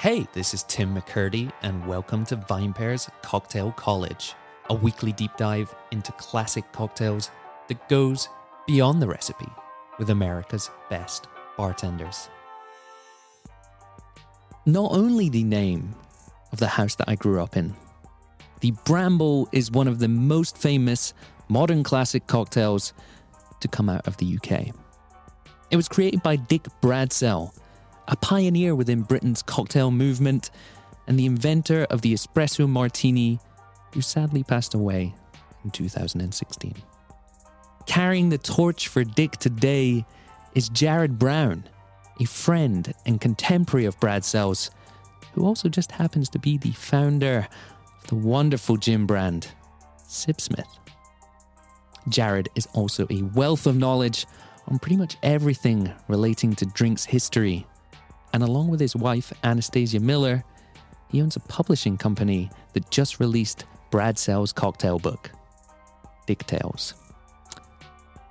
Hey, this is Tim McKirdy, and welcome to VinePair's Cocktail College, a weekly deep dive into classic cocktails that goes beyond the recipe with America's best bartenders. Not only the name of the house that I grew up in, the Bramble is one of the most famous modern classic cocktails to come out of the UK. It was created by Dick Bradsell, a pioneer within Britain's cocktail movement and the inventor of the espresso martini, who sadly passed away in 2016. Carrying the torch for Dick today is Jared Brown, a friend and contemporary of Bradsell's, who also just happens to be the founder of the wonderful gin brand, Sipsmith. Jared is also a wealth of knowledge on pretty much everything relating to drinks history. And along with his wife, Anistatia Miller, he owns a publishing company that just released Bradsell's cocktail book, Dick Tales.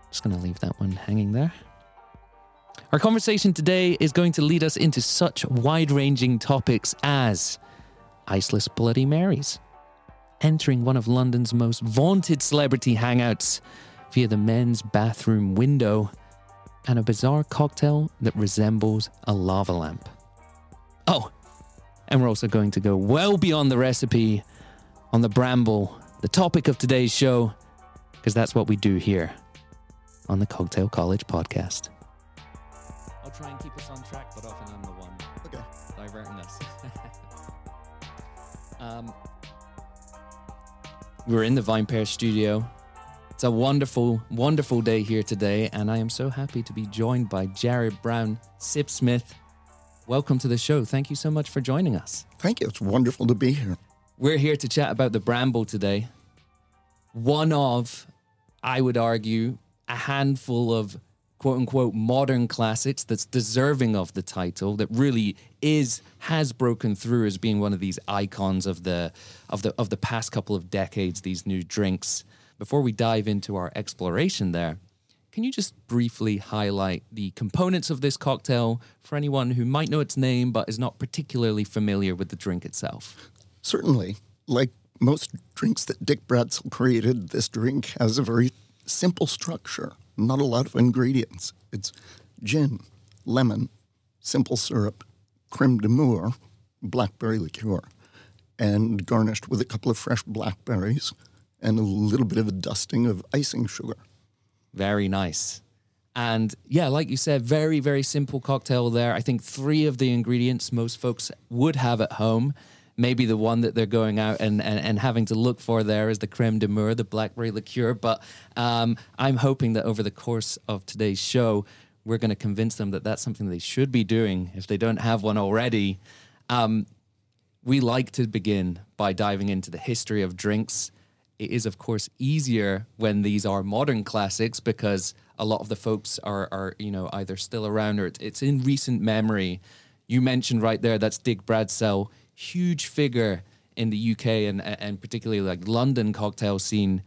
Just going to leave that one hanging there. Our conversation today is going to lead us into such wide ranging topics as Iceless Bloody Marys, entering one of London's most vaunted celebrity hangouts via the men's bathroom window, and a bizarre cocktail that resembles a lava lamp. Oh, and we're also going to go well beyond the recipe on the bramble, the topic of today's show, because that's what we do here on the Cocktail College podcast. I'll try and keep us on track, but often I'm the one Okay. diverting us. um, we're in the VinePair studio. It's a wonderful, wonderful day here today, and I am so happy to be joined by Jared Brown, Sipsmith. Welcome to the show. Thank you so much for joining us. Thank you. It's wonderful to be here. We're here to chat about the Bramble today. One of, I would argue, a handful of quote unquote modern classics that's deserving of the title that really is has broken through as being one of these icons of the of the of the past couple of decades these new drinks before we dive into our exploration there can you just briefly highlight the components of this cocktail for anyone who might know its name but is not particularly familiar with the drink itself Certainly, like most drinks that Dick Bradsell created, this drink has a very simple structure, not a lot of ingredients. It's gin, lemon, simple syrup, creme de mure, blackberry liqueur, and garnished with a couple of fresh blackberries and a little bit of a dusting of icing sugar. Very nice. And yeah, like you said, very, very simple cocktail there. I think three of the ingredients most folks would have at home. Maybe the one that they're going out and, and, and having to look for there is the creme de mure, the blackberry liqueur. But um, I'm hoping that over the course of today's show, we're going to convince them that that's something they should be doing if they don't have one already. Um, we like to begin by diving into the history of drinks. It is, of course, easier when these are modern classics because a lot of the folks are, are you know, either still around or it's, it's in recent memory. You mentioned right there that's Dick Bradsell, huge figure in the UK and and particularly like London cocktail scene.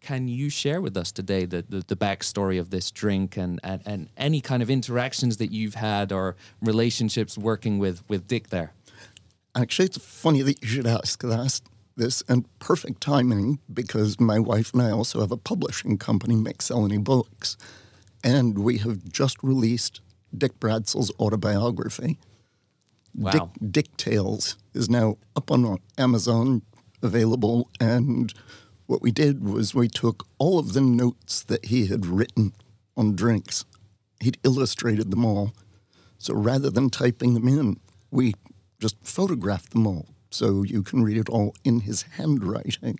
Can you share with us today the, the, the backstory of this drink and, and, and any kind of interactions that you've had or relationships working with, with Dick there? Actually, it's funny that you should ask that, this, and perfect timing because my wife and I also have a publishing company, Mixellany Books, and we have just released Dick Bradsell's autobiography. Wow. Dick, Dick Tales is now up on Amazon, available, and what we did was we took all of the notes that he had written on drinks. He'd illustrated them all. So rather than typing them in, we just photographed them all so you can read it all in his handwriting.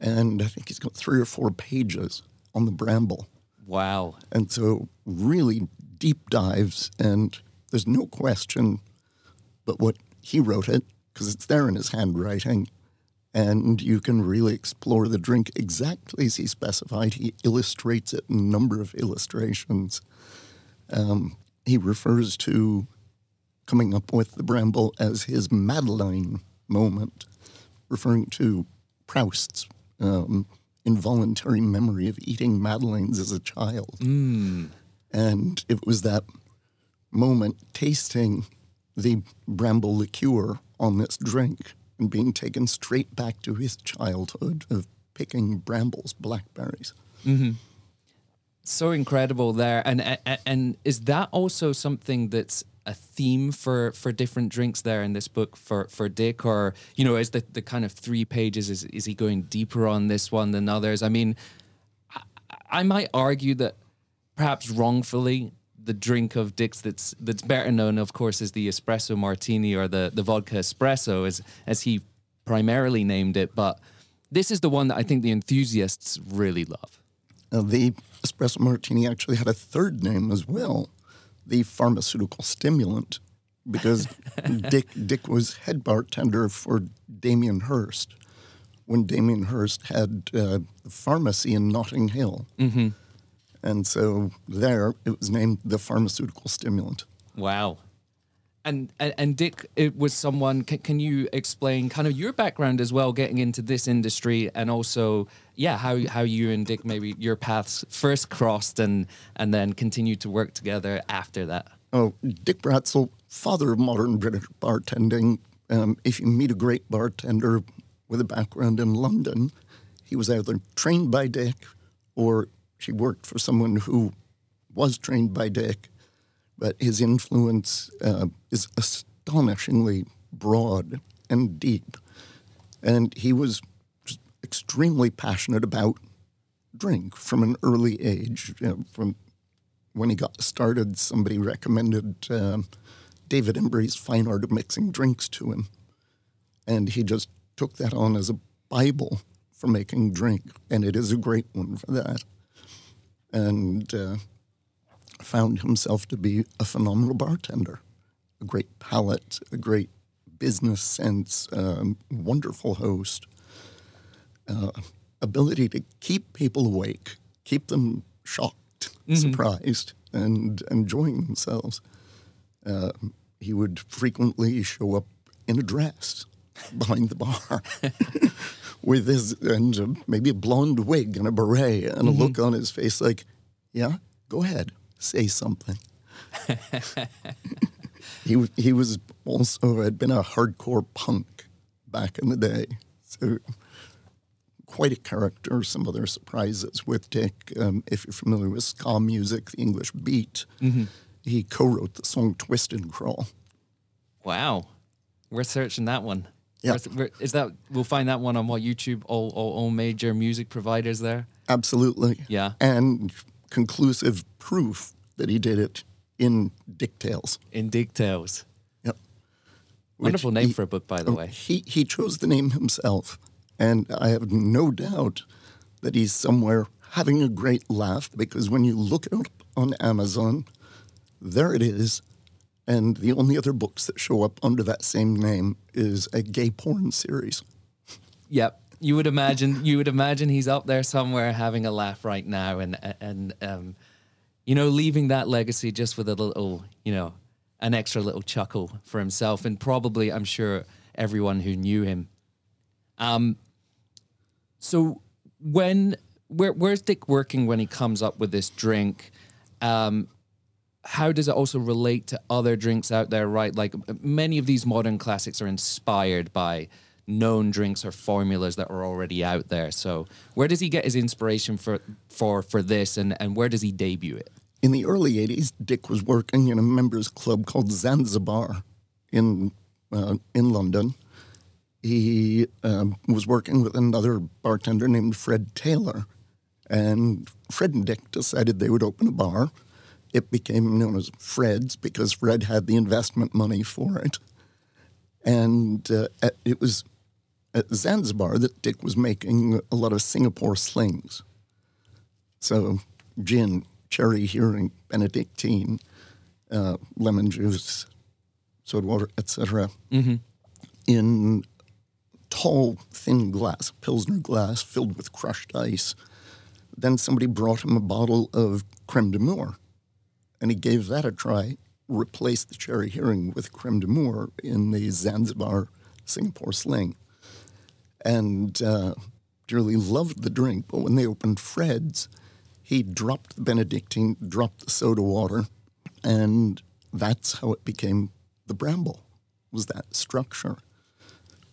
And I think he's got three or four pages on the bramble. Wow. And so, really deep dives, and there's no question but what he wrote it, because it's there in his handwriting. And you can really explore the drink exactly as he specified. He illustrates it in a number of illustrations. Um, he refers to coming up with the bramble as his Madeleine moment, referring to Proust's um, involuntary memory of eating Madeleines as a child. And it was that moment tasting the bramble liqueur on this drink and being taken straight back to his childhood of picking brambles, blackberries. so incredible there and and, and is that also something that's a theme for for different drinks there in this book for for dick or you know is the the kind of three pages is is he going deeper on this one than others i mean i, I might argue that perhaps wrongfully the drink of Dick's that's that's better known, of course, is the espresso martini or the the vodka espresso, as as he primarily named it. But this is the one that I think the enthusiasts really love. Uh, the espresso martini actually had a third name as well, the pharmaceutical stimulant, because Dick Dick was head bartender for Damien Hirst when Damien Hirst had uh, the pharmacy in Notting Hill. Mm-hmm. And so there it was named the pharmaceutical stimulant. Wow. And, and and Dick, it was someone. Can, can you explain kind of your background as well, getting into this industry, and also, yeah, how how you and Dick maybe your paths first crossed, and and then continued to work together after that. Oh, Dick Bradsell, father of modern British bartending. Um, if you meet a great bartender with a background in London, he was either trained by Dick or she worked for someone who was trained by Dick. But his influence uh, is astonishingly broad and deep. And he was extremely passionate about drink from an early age. You know, from when he got started, somebody recommended um, David Embury's Fine Art of Mixing Drinks to him. And he just took that on as a Bible for making drink. And it is a great one for that. And uh, found himself to be a phenomenal bartender, a great palate, a great business sense, um, wonderful host, uh, ability to keep people awake, keep them shocked, surprised, and enjoying themselves. Uh, he would frequently show up in a dress behind the bar with his and uh, maybe a blonde wig and a beret and a look on his face like, "Yeah, go ahead, say something." he he was also had been a hardcore punk back in the day, so quite a character. Some other surprises with Dick. Um, if you're familiar with ska music, the English beat, he co-wrote the song "Twist and Crawl." Wow, we're searching that one. Yeah. Is that we'll find that one on what YouTube? All all, all major music providers there. Absolutely. Yeah. And conclusive proof that he did it in Dick Tales. In Dick Tales. Yep. Wonderful Which name he- for a book, by the way. He he chose the name himself, and I have no doubt that he's somewhere having a great laugh because when you look it up on Amazon, there it is. And the only other books that show up under that same name is a gay porn series. Yep. You would imagine you would imagine he's up there somewhere having a laugh right now and and um you know leaving that legacy just with a little, you know, an extra little chuckle for himself and probably I'm sure everyone who knew him. Um so when where where's Dick working when he comes up with this drink? Um how does it also relate to other drinks out there right like many of these modern classics are inspired by known drinks or formulas that are already out there so where does he get his inspiration for for for this and and where does he debut it In the early 80s, Dick was working in a members club called Zanzibar in, uh, in London. He um, was working with another bartender named Fred Taylor. And Fred and Dick decided they would open a bar. It became known as Fred's because Fred had the investment money for it. And uh, it was at Zanzibar that Dick was making a lot of Singapore slings. So gin, cherry Heering, Benedictine, uh, lemon juice, soda water, etc. In tall, thin glass, Pilsner glass filled with crushed ice. Then somebody brought him a bottle of creme de mure, and he gave that a try. Replaced the cherry Heering with creme de mure in the Zanzibar Singapore sling and uh, dearly loved the drink. But when they opened Fred's, he dropped the Benedictine, dropped the soda water, and that's how it became the bramble was that structure.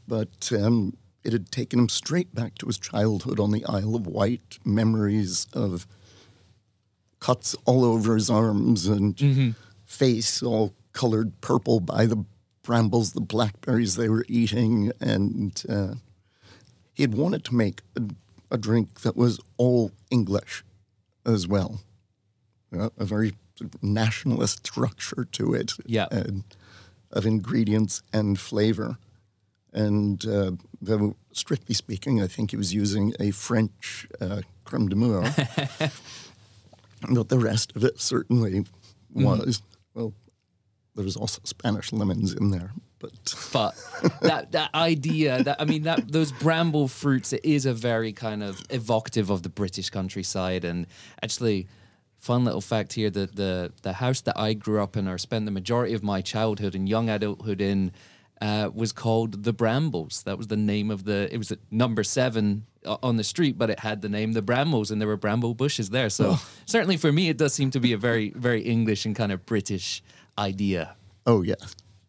But um, it had taken him straight back to his childhood on the Isle of Wight, memories of cuts all over his arms and face all colored purple by the brambles, the blackberries they were eating. And uh, he had wanted to make a, a drink that was all English as well, Uh, a very nationalist structure to it Yeah. and of ingredients and flavor. And uh, though, strictly speaking, I think he was using a French uh, creme de mure. but the rest of it certainly was. Well, there was also Spanish lemons in there, but but that that idea that I mean that those bramble fruits it is a very kind of evocative of the British countryside and actually fun little fact here that the the house that I grew up in or spent the majority of my childhood and young adulthood in uh, was called the Brambles. That was the name of the. It was at number seven on the street, but it had the name the Brambles, and there were bramble bushes there. So certainly for me, it does seem to be a very very English and kind of British idea. Oh, yeah,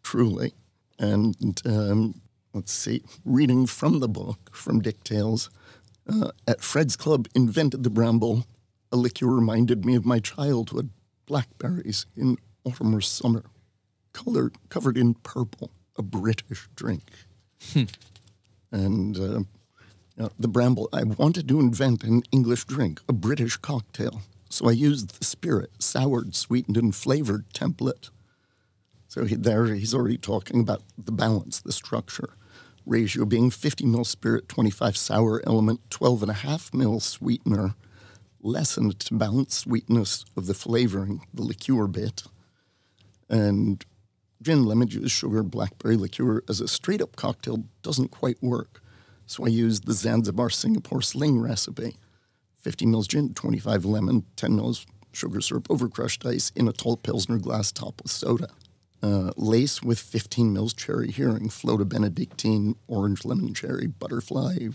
truly. And um, let's see, reading from the book, from Dick Tales, uh, at Fred's Club, invented the bramble. A liqueur reminded me of my childhood, blackberries in autumn or summer, color covered in purple, a British drink. and uh, now, the bramble, I wanted to invent an English drink, a British cocktail. So I used the spirit, soured, sweetened, and flavored template. So he, there he's already talking about the balance, the structure. Ratio being 50 mil spirit, 25 sour element, 12 and a half mil sweetener, lessened to balance sweetness of the flavoring, the liqueur bit. And gin, lemon juice, sugar, blackberry liqueur as a straight up cocktail doesn't quite work. So I used the Zanzibar Singapore sling recipe 50 mils gin, 25 lemon, 10 mils sugar syrup over crushed ice in a tall Pilsner glass top with soda. Uh, lace with 15 mils cherry Heering, float a Benedictine, orange lemon cherry, butterfly.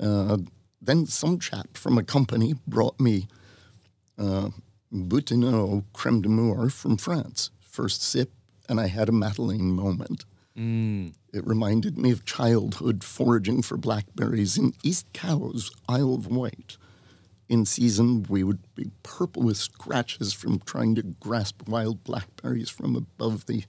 Uh, then some chap from a company brought me uh, Boutinot creme de moor from France. First sip, and I had a Madeleine moment. Mm. It reminded me of childhood foraging for blackberries in East Cowes, Isle of Wight. In season, we would be purple with scratches from trying to grasp wild blackberries from above the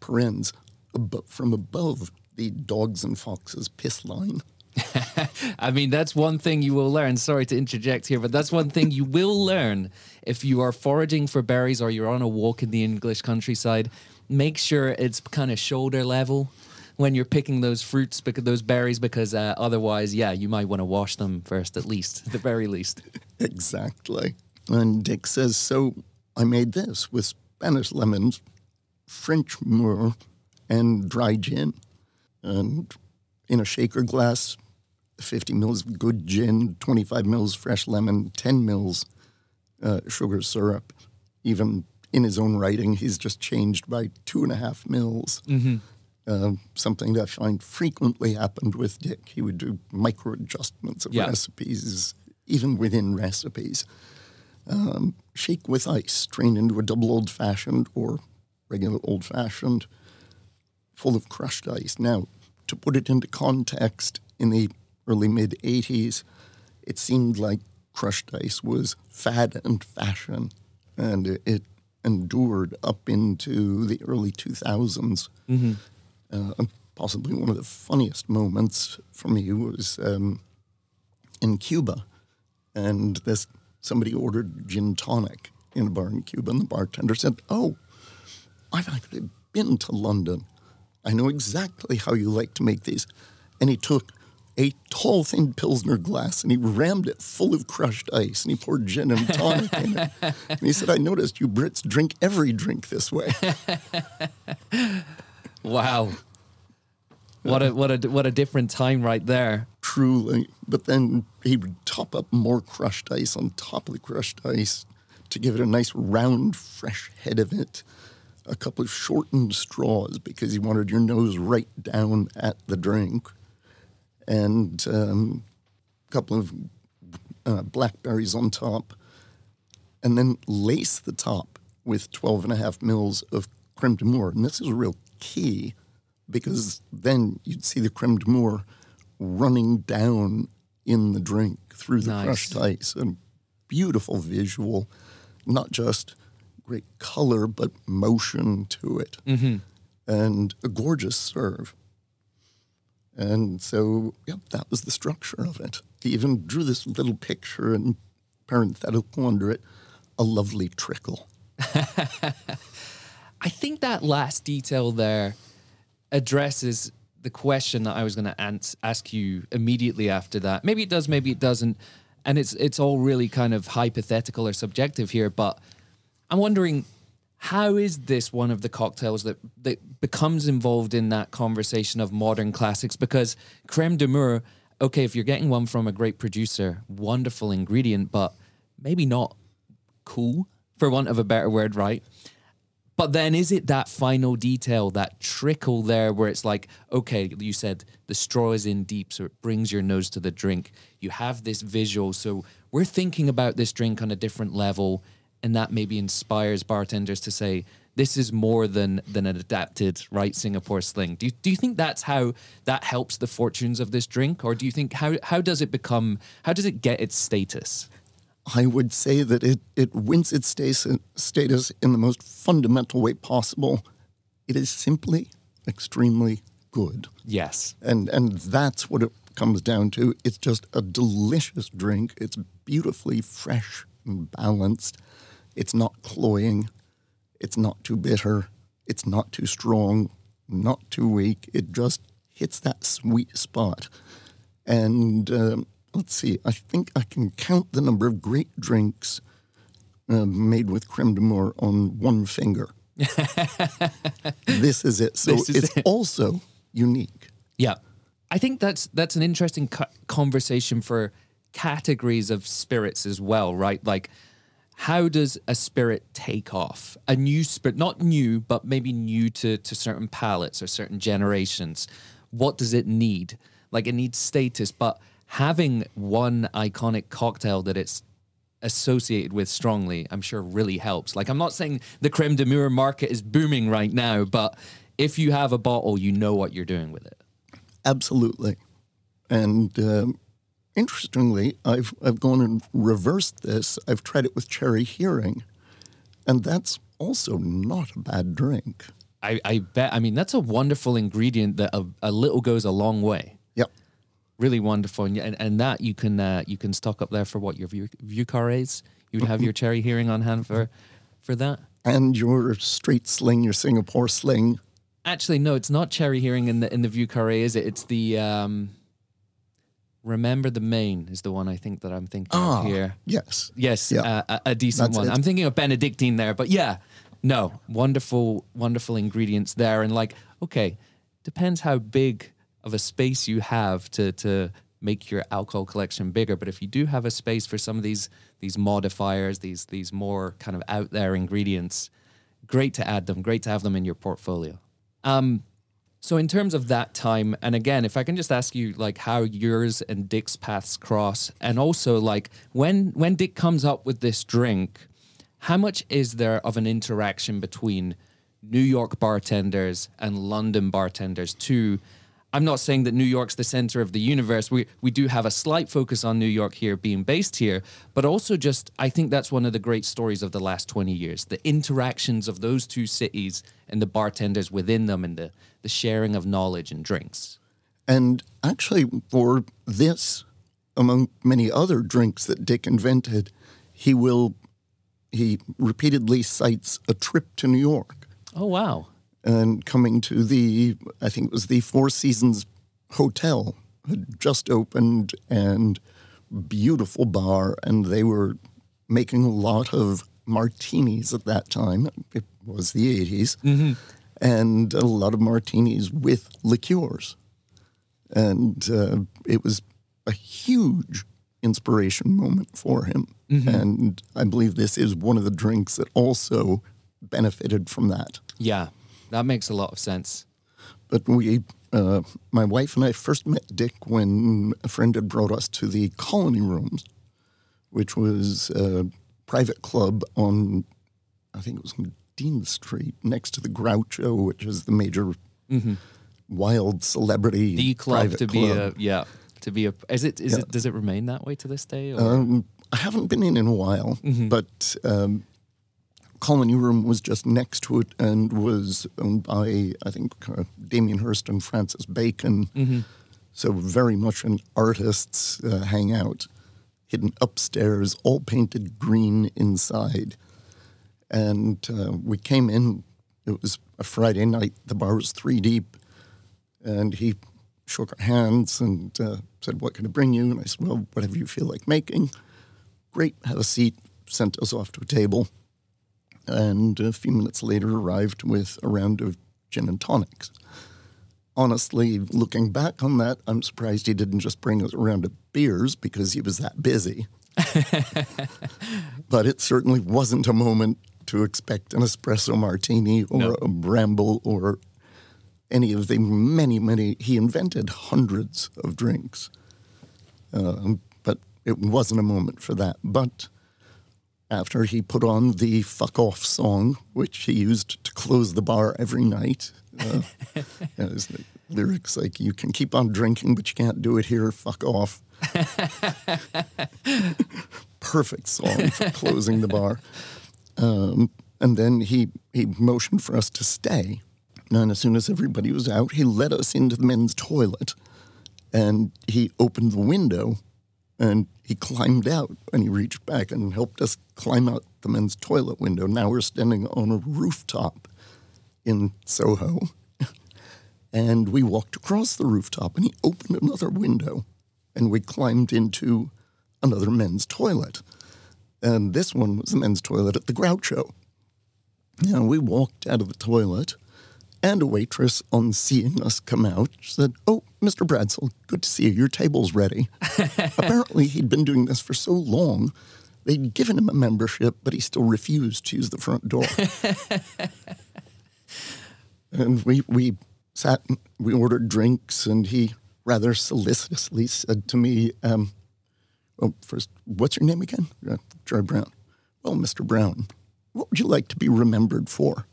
parens, abo- from above the dogs and foxes piss line. I mean, that's one thing you will learn. Sorry to interject here, but that's one thing you will learn if you are foraging for berries or you're on a walk in the English countryside. Make sure it's kind of shoulder level when you're picking those fruits, because those berries, because uh, otherwise, yeah, you might want to wash them first, at least, at the very least. Exactly. And Dick says, So I made this with Spanish lemons, French myrrh, and dry gin. And in a shaker glass, 50 mils of good gin, 25 mils fresh lemon, 10 mils uh, sugar syrup. Even in his own writing, he's just changed by two and a half mils. Uh, something that I find frequently happened with Dick. He would do micro adjustments of Yeah. recipes, even within recipes. Um, shake with ice, strain into a double old fashioned or regular old fashioned, full of crushed ice. Now, to put it into context, in the early mid 80s, it seemed like crushed ice was fad and fashion, and it, it endured up into the early 2000s. Uh, possibly one of the funniest moments for me was um, in Cuba, and this somebody ordered gin tonic in a bar in Cuba, and the bartender said, "Oh, I've actually been to London. I know exactly how you like to make these." And he took a tall, thin Pilsner glass and he rammed it full of crushed ice and he poured gin and tonic in it. And he said, I noticed you Brits drink every drink this way. Wow. What a what a what a different time right there. Truly. But then he would top up more crushed ice on top of the crushed ice to give it a nice round, fresh head of it. A couple of shortened straws because he wanted your nose right down at the drink. And um, a couple of uh, blackberries on top. And then lace the top with 12 and a half mils of creme de mure. And this is a real key because then you'd see the creme de mure running down in the drink through the Nice. crushed ice. And beautiful visual, not just great color, but motion to it. And a gorgeous serve. And so, yeah, that was the structure of it. He even drew this little picture and parenthetical under it, a lovely trickle. I think that last detail there addresses the question that I was going to ask you immediately after that. Maybe it does, maybe it doesn't, and it's it's all really kind of hypothetical or subjective here. But I'm wondering, how is this one of the cocktails that that becomes involved in that conversation of modern classics? Because creme de mure, okay, if you're getting one from a great producer, wonderful ingredient, but maybe not cool, for want of a better word, right? But then is it that final detail, that trickle there where it's like, okay, you said the straw is in deep, so it brings your nose to the drink. You have this visual. So we're thinking about this drink on a different level, and that maybe inspires bartenders to say, this is more than than an adapted right Singapore sling. Do you, do you think that's how that helps the fortunes of this drink? Or do you think how how does it become how does it get its status? I would say that it, it wins its status, status in the most fundamental way possible. It is simply extremely good. Yes. And, and that's what it comes down to. It's just a delicious drink. It's beautifully fresh and balanced. It's not cloying. It's not too bitter. It's not too strong, not too weak. It just hits that sweet spot. And um, let's see, I think I can count the number of great drinks uh, made with creme de mure on one finger. this is it. So is it's it. also unique. Yeah, I think that's that's an interesting co- conversation for categories of spirits as well, right? Like, how does a spirit take off? A new spirit, not new, but maybe new to to certain palates or certain generations. What does it need? Like, it needs status, but having one iconic cocktail that it's associated with strongly, I'm sure really helps. Like, I'm not saying the creme de mure market is booming right now, but if you have a bottle, you know what you're doing with it. Absolutely. And um, interestingly, I've, I've gone and reversed this. I've tried it with cherry Heering, and that's also not a bad drink. I, I bet. I mean, that's a wonderful ingredient that a, a little goes a long way. Yep. Really wonderful, and and, and that you can uh, you can stock up there for what your view, Vieux Carrés. You would have your cherry Heering on hand for for that. And your straight sling, your Singapore sling. Actually, no, it's not cherry Heering in the in the Vieux Carré, is it? It's the um, Remember the Maine is the one I think that I'm thinking Ah, of here. yes. Yes, Yeah. uh, a, a decent That's one. it. I'm thinking of Benedictine there, but yeah, no, wonderful, wonderful ingredients there, and like, okay, depends how big of a space you have to to make your alcohol collection bigger. But if you do have a space for some of these these modifiers, these these more kind of out there ingredients, great to add them. Great to have them in your portfolio. Um, so in terms of that time, and again, if I can just ask you like how yours and Dick's paths cross, and also like when when Dick comes up with this drink, how much is there of an interaction between New York bartenders and London bartenders too? I'm not saying that New York's the center of the universe. We we do have a slight focus on New York here being based here, but also just I think that's one of the great stories of the last 20 years. The interactions of those two cities and the bartenders within them and the the sharing of knowledge and drinks. And actually, for this, among many other drinks that Dick invented, he will, he repeatedly cites a trip to New York. Oh wow. And coming to the I think it was the Four Seasons Hotel had just opened and beautiful bar and they were making a lot of martinis at that time. It was the 80s. And a lot of martinis with liqueurs. And uh, it was a huge inspiration moment for him. And I believe this is one of the drinks that also benefited from that. Yeah. That makes a lot of sense. But we, uh, my wife and I first met Dick when a friend had brought us to the Colony Rooms, which was a private club on, I think it was 15th Street next to the Groucho, which is the major wild celebrity the club to be club. a yeah to be a is it is Yeah. it does it remain that way to this day or? Um, I haven't been in in a while, Mm-hmm. but um, Colony Room was just next to it and was owned by, I think, uh, Damien Hirst and Francis Bacon. Mm-hmm. So very much an artist's uh, hangout, hidden upstairs, all painted green inside. And uh, we came in, it was a Friday night, the bar was three deep, and he shook our hands and uh, said, What can I bring you? And I said, Well, whatever you feel like making. Great, have a seat, sent us off to a table, and a few minutes later arrived with a round of gin and tonics. Honestly, looking back on that, I'm surprised he didn't just bring us a round of beers because he was that busy. but it certainly wasn't a moment to expect an espresso martini or No. a bramble or any of the many, many. He invented hundreds of drinks, um, but it wasn't a moment for that. But after he put on the fuck off song, which he used to close the bar every night, uh, and his lyrics like, You can keep on drinking, but you can't do it here, fuck off. Perfect song for closing the bar. Um, and then he, he motioned for us to stay. And as soon as everybody was out, he led us into the men's toilet and he opened the window and he climbed out and he reached back and helped us climb out the men's toilet window. Now we're standing on a rooftop in Soho. And we walked across the rooftop and he opened another window and we climbed into another men's toilet. And this one was the men's toilet at the Groucho. Now we walked out of the toilet, and a waitress, on seeing us come out, said, Oh, Mr. Bradsell, good to see you. Your table's ready. Apparently, he'd been doing this for so long, they'd given him a membership, but he still refused to use the front door. and we, we sat, and we ordered drinks, and he rather solicitously said to me, um, Oh, first, what's your name again? Uh, Jerry Brown. Well, Mr. Brown, what would you like to be remembered for?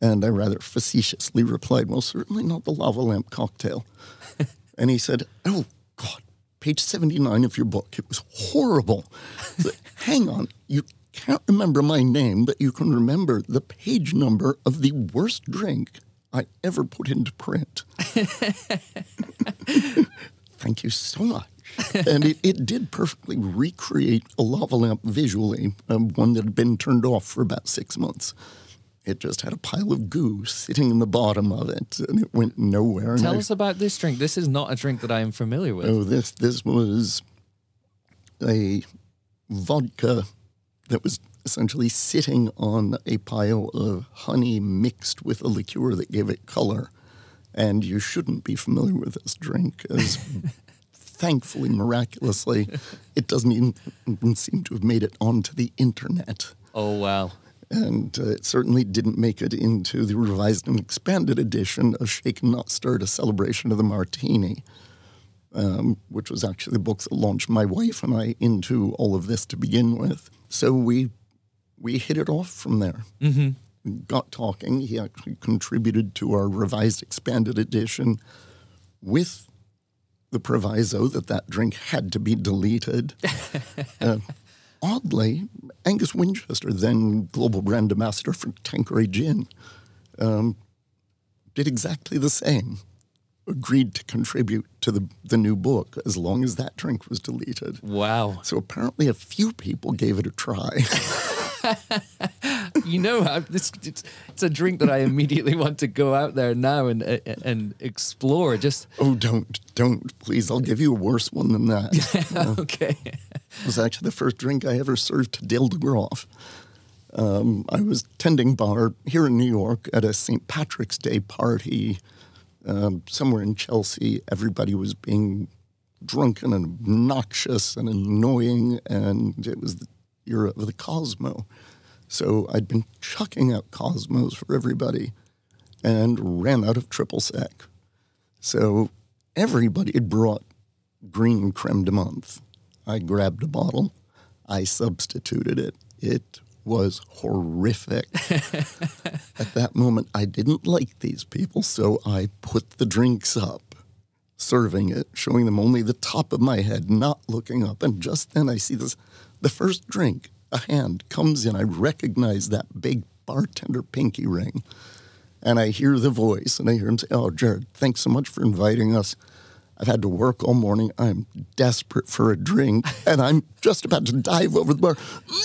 And I rather facetiously replied, Well, certainly not the lava lamp cocktail. and he said, Oh, God, page 79 of your book. It was horrible. Said, Hang on, you can't remember my name, but you can remember the page number of the worst drink I ever put into print. Thank you so much. and it, it did perfectly recreate a lava lamp visually, um, one that had been turned off for about six months. It just had a pile of goo sitting in the bottom of it, and it went nowhere. Tell I- us about this drink. This is not a drink that I am familiar with. Oh, this this was a vodka that was essentially sitting on a pile of honey mixed with a liqueur that gave it color. And you shouldn't be familiar with this drink, as thankfully, miraculously, it doesn't even seem to have made it onto the internet Oh wow. And uh, it certainly didn't make it into the revised and expanded edition of Shaken Not Stirred, a celebration of the martini, um, which was actually the book that launched my wife and I into all of this to begin with. So we we hit it off from there. Mm-hmm. Got talking. He actually contributed to our revised, expanded edition with the proviso that that drink had to be deleted. Uh, oddly, Angus Winchester, then global brand ambassador for Tanqueray Gin, um, did exactly the same. Agreed to contribute to the, the new book as long as that drink was deleted. Wow. So apparently, a few people gave it a try. You know, this it's, it's a drink that I immediately want to go out there now and uh, and explore. Just oh, don't, don't, please. I'll give you a worse one than that. okay. It was actually the first drink I ever served to Dale DeGroff. Um, I was tending bar here in New York at a St. Patrick's Day party um, somewhere in Chelsea. Everybody was being drunken and obnoxious and annoying, and it was the era of the Cosmo. So I'd been chucking out Cosmos for everybody and ran out of triple sec. So everybody had brought green creme de menthe. I grabbed a bottle. I substituted it. It was horrific. At that moment, I didn't like these people, so I put the drinks up, serving it, showing them only the top of my head, not looking up. And just then I see this the first drink, a hand comes in. I recognize that big bartender pinky ring. And I hear the voice and I hear him say, Oh, Jared, thanks so much for inviting us. I've had to work all morning. I'm desperate for a drink. And I'm just about to dive over the bar. No!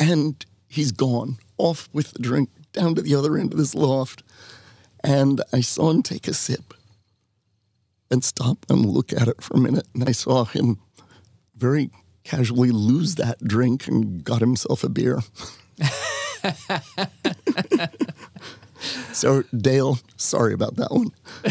And he's gone, off with the drink, down to the other end of this loft. And I saw him take a sip and stop and look at it for a minute. And I saw him very casually lose that drink and got himself a beer. so Dale, sorry about that one.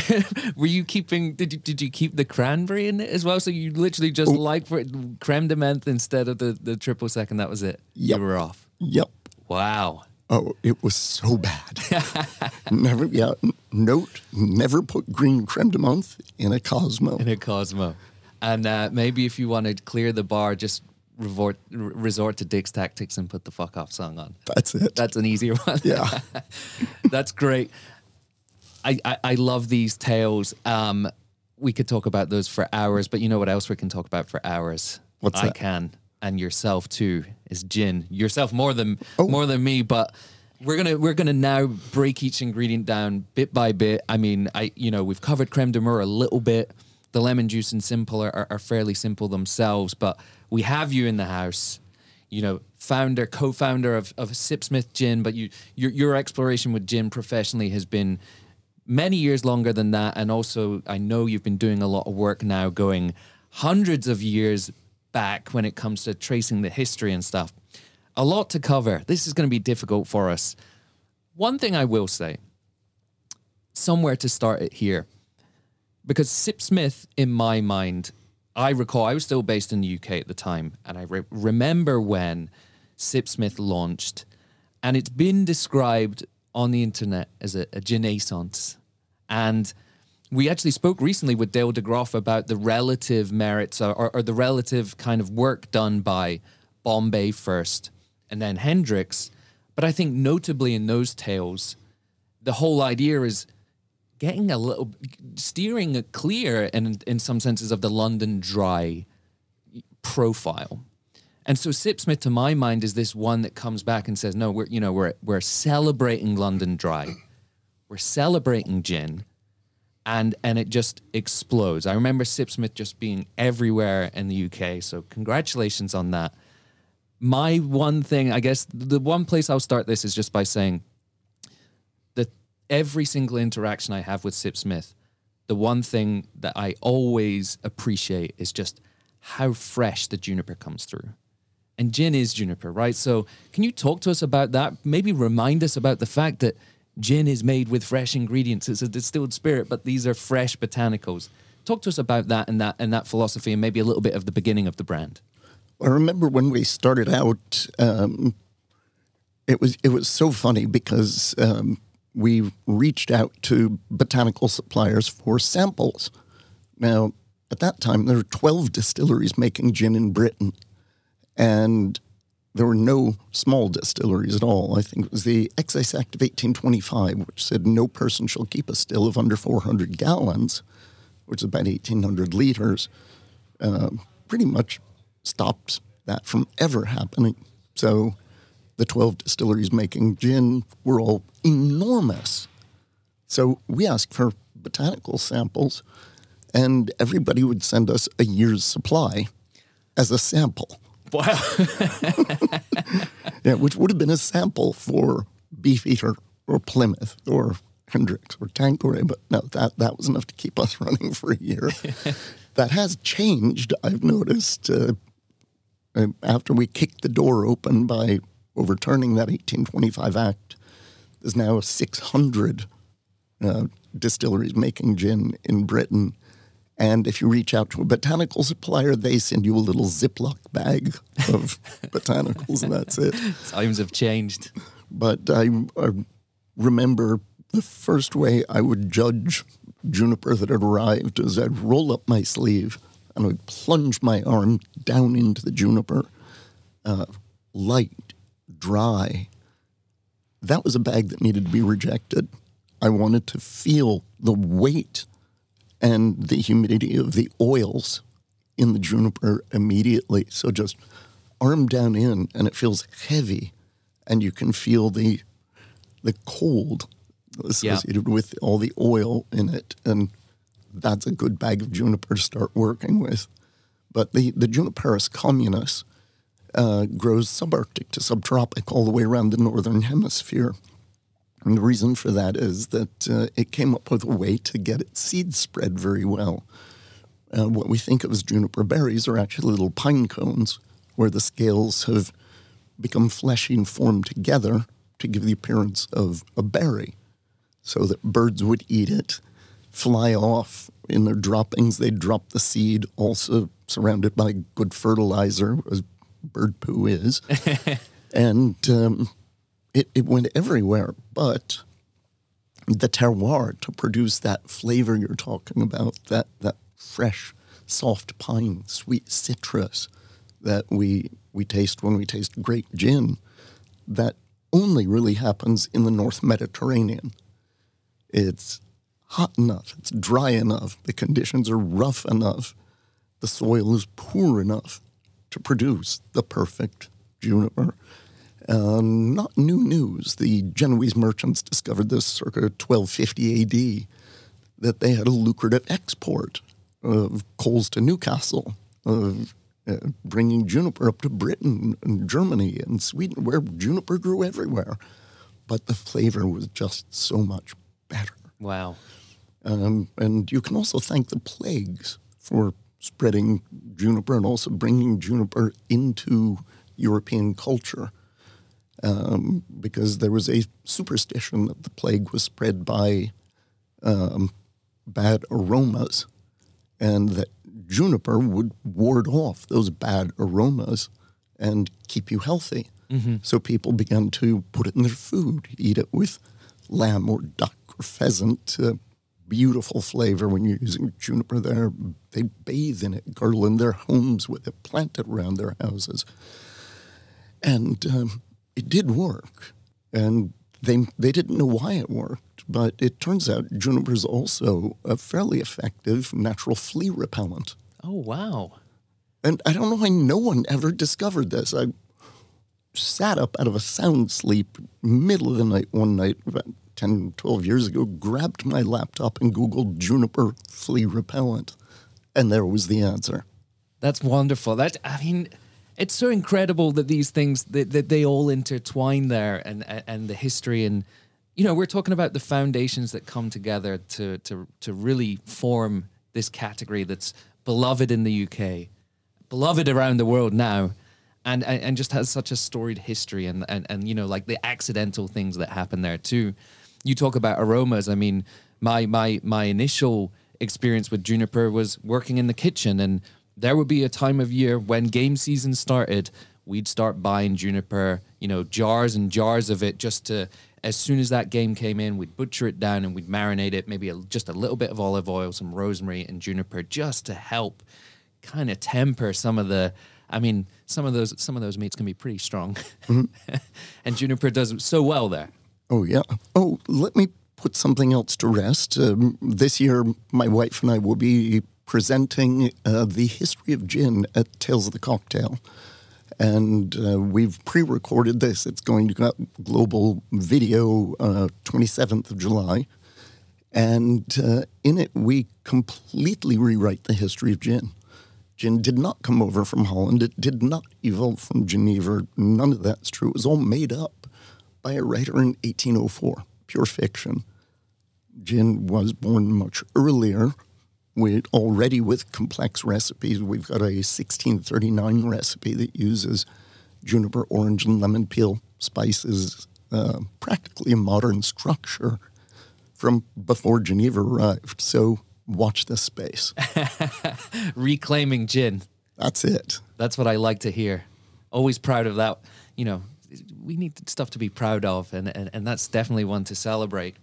Were you keeping? Did you did you keep the cranberry in it as well? So you literally just Oh. like for creme de menthe instead of the the triple second. That was it. Yep. You were off. Yep. Wow. Oh, it was so bad. never, yeah. Note: never put green creme de menthe in a Cosmo. in a Cosmo. And uh, maybe if you want to clear the bar, just resort, resort to Dick's Tactics and put the fuck off song on. That's it. That's an easier one. yeah. That's great. I, I, I love these tales. Um, we could talk about those for hours, but you know what else we can talk about for hours? What's I that? can, and yourself too, is gin. Yourself more than Oh. more than me, but we're gonna we're gonna now break each ingredient down bit by bit. I mean, I you know we've covered creme de mure a little bit. The lemon juice and simple are, are fairly simple themselves, but we have you in the house you know, founder, co-founder of, of Sipsmith Gin, but you your your exploration with gin professionally has been many years longer than that. And also I know you've been doing a lot of work now going hundreds of years back when it comes to tracing the history and stuff. A lot to cover. This is going to be difficult for us. One thing I will say, somewhere to start it here, because Sipsmith, in my mind, I recall I was still based in the UK at the time, and I re- remember when Sipsmith launched, and it's been described on the internet as a, a ginaissance. And we actually spoke recently with Dale DeGroff about the relative merits or, or, or the relative kind of work done by Bombay first and then Hendrick's. But I think notably in those tales, the whole idea is getting a little steering clear in in some senses of the London dry profile. And so Sipsmith, to my mind, is this one that comes back and says, "No, we're you know we're we're celebrating London Dry, we're celebrating gin, and and it just explodes." I remember Sipsmith just being everywhere in the UK. So congratulations on that. My one thing, I guess, the one place I'll start this is just by saying every single interaction I have with Sipsmith, the one thing that I always appreciate is just how fresh the juniper comes through. And gin is juniper, right? So, can you talk to us about that? Maybe remind us about the fact that gin is made with fresh ingredients. It's a distilled spirit, but these are fresh botanicals. Talk to us about that and that and that philosophy, and maybe a little bit of the beginning of the brand. I remember when we started out, um, it was it was so funny because um, we reached out to botanical suppliers for samples. Now, at that time, there were twelve distilleries making gin in Britain, and there were no small distilleries at all. I think it was the Excise Act of 1825, which said no person shall keep a still of under 400 gallons, which is about 1,800 liters uh, pretty much stops that from ever happening. So the 12 distilleries making gin were all enormous. So we asked for botanical samples, and everybody would send us a year's supply as a sample. Wow. Yeah, which would have been a sample for Beefeater or Plymouth or Hendrick's or Tanqueray, but no, that, that was enough to keep us running for a year. that has changed, I've noticed, uh, uh, after we kicked the door open by overturning that 1825 Act. There's now 600 uh, distilleries making gin in Britain. And if you reach out to a botanical supplier, they send you a little Ziploc bag of botanicals, and that's it. Times have changed. But I, I remember the first way I would judge juniper that had arrived is I'd roll up my sleeve and I'd plunge my arm down into the juniper uh, light, dry. That was a bag that needed to be rejected. I wanted to feel the weight and the humidity of the oils in the juniper immediately. So just arm down in, and it feels heavy, and you can feel the the cold associated yeah. with all the oil in it, and that's a good bag of juniper to start working with. But the the Juniperus communis uh, grows subarctic to subtropic all the way around the northern hemisphere. And the reason for that is that uh, it came up with a way to get its seed spread very well. Uh, what we think of as juniper berries are actually little pine cones where the scales have become fleshy and formed together to give the appearance of a berry so that birds would eat it, fly off in their droppings. They'd drop the seed, also surrounded by good fertilizer, as bird poo is. and um, it, it went everywhere. But the terroir to produce that flavor you're talking about, that, that fresh, soft pine, sweet citrus that we, we taste when we taste great gin, that only really happens in the North Mediterranean. It's hot enough, it's dry enough, the conditions are rough enough, the soil is poor enough to produce the perfect juniper. Uh, not new news. The Genoese merchants discovered this circa 1250 AD that they had a lucrative export of coals to Newcastle, of uh, bringing juniper up to Britain and Germany and Sweden, where juniper grew everywhere. But the flavor was just so much better. Wow. Um, and you can also thank the plagues for spreading juniper and also bringing juniper into European culture. Um, because there was a superstition that the plague was spread by um, bad aromas, and that juniper would ward off those bad aromas and keep you healthy. Mm-hmm. So people began to put it in their food, eat it with lamb or duck or pheasant. Uh, beautiful flavor when you're using juniper there. They bathe in it, garland their homes with it, plant it around their houses. And um, it did work. And they, they didn't know why it worked, but it turns out juniper is also a fairly effective natural flea repellent. Oh, wow. And I don't know why no one ever discovered this. I sat up out of a sound sleep, middle of the night one night, about 10, 12 years ago, grabbed my laptop and Googled juniper flea repellent. And there was the answer. That's wonderful. That I mean, it's so incredible that these things that, that they all intertwine there and and the history and you know we're talking about the foundations that come together to to to really form this category that's beloved in the UK, beloved around the world now, and and, just has such a storied history and, and and you know like the accidental things that happen there too you talk about aromas. I mean, my my my initial experience with juniper was working in the kitchen, and there would be a time of year when game season started. We'd start buying juniper, you know, jars and jars of it, just to as soon as that game came in, we'd butcher it down and we'd marinate it, maybe a, just a little bit of olive oil, some rosemary and juniper, just to help kind of temper some of the. I mean, some of those some of those meats can be pretty strong, mm-hmm. and juniper does so well there. Oh, yeah. Oh, let me put something else to rest. Um, this year, my wife and I will be presenting uh, the history of gin at Tales of the Cocktail. And uh, we've pre recorded this. It's going to go out global video uh, 27th of July. And uh, in it, we completely rewrite the history of gin. Gin did not come over from Holland. It did not evolve from Geneva. None of that's true. It was all made up by a writer in 1804, pure fiction. Gin was born much earlier, with already with complex recipes. We've got a 1639 recipe that uses juniper, orange, and lemon peel spices, uh, practically a modern structure from before Geneva arrived. So watch this space. Reclaiming gin. That's it. That's what I like to hear. Always proud of that. You know, we need stuff to be proud of, and, and, and that's definitely one to celebrate.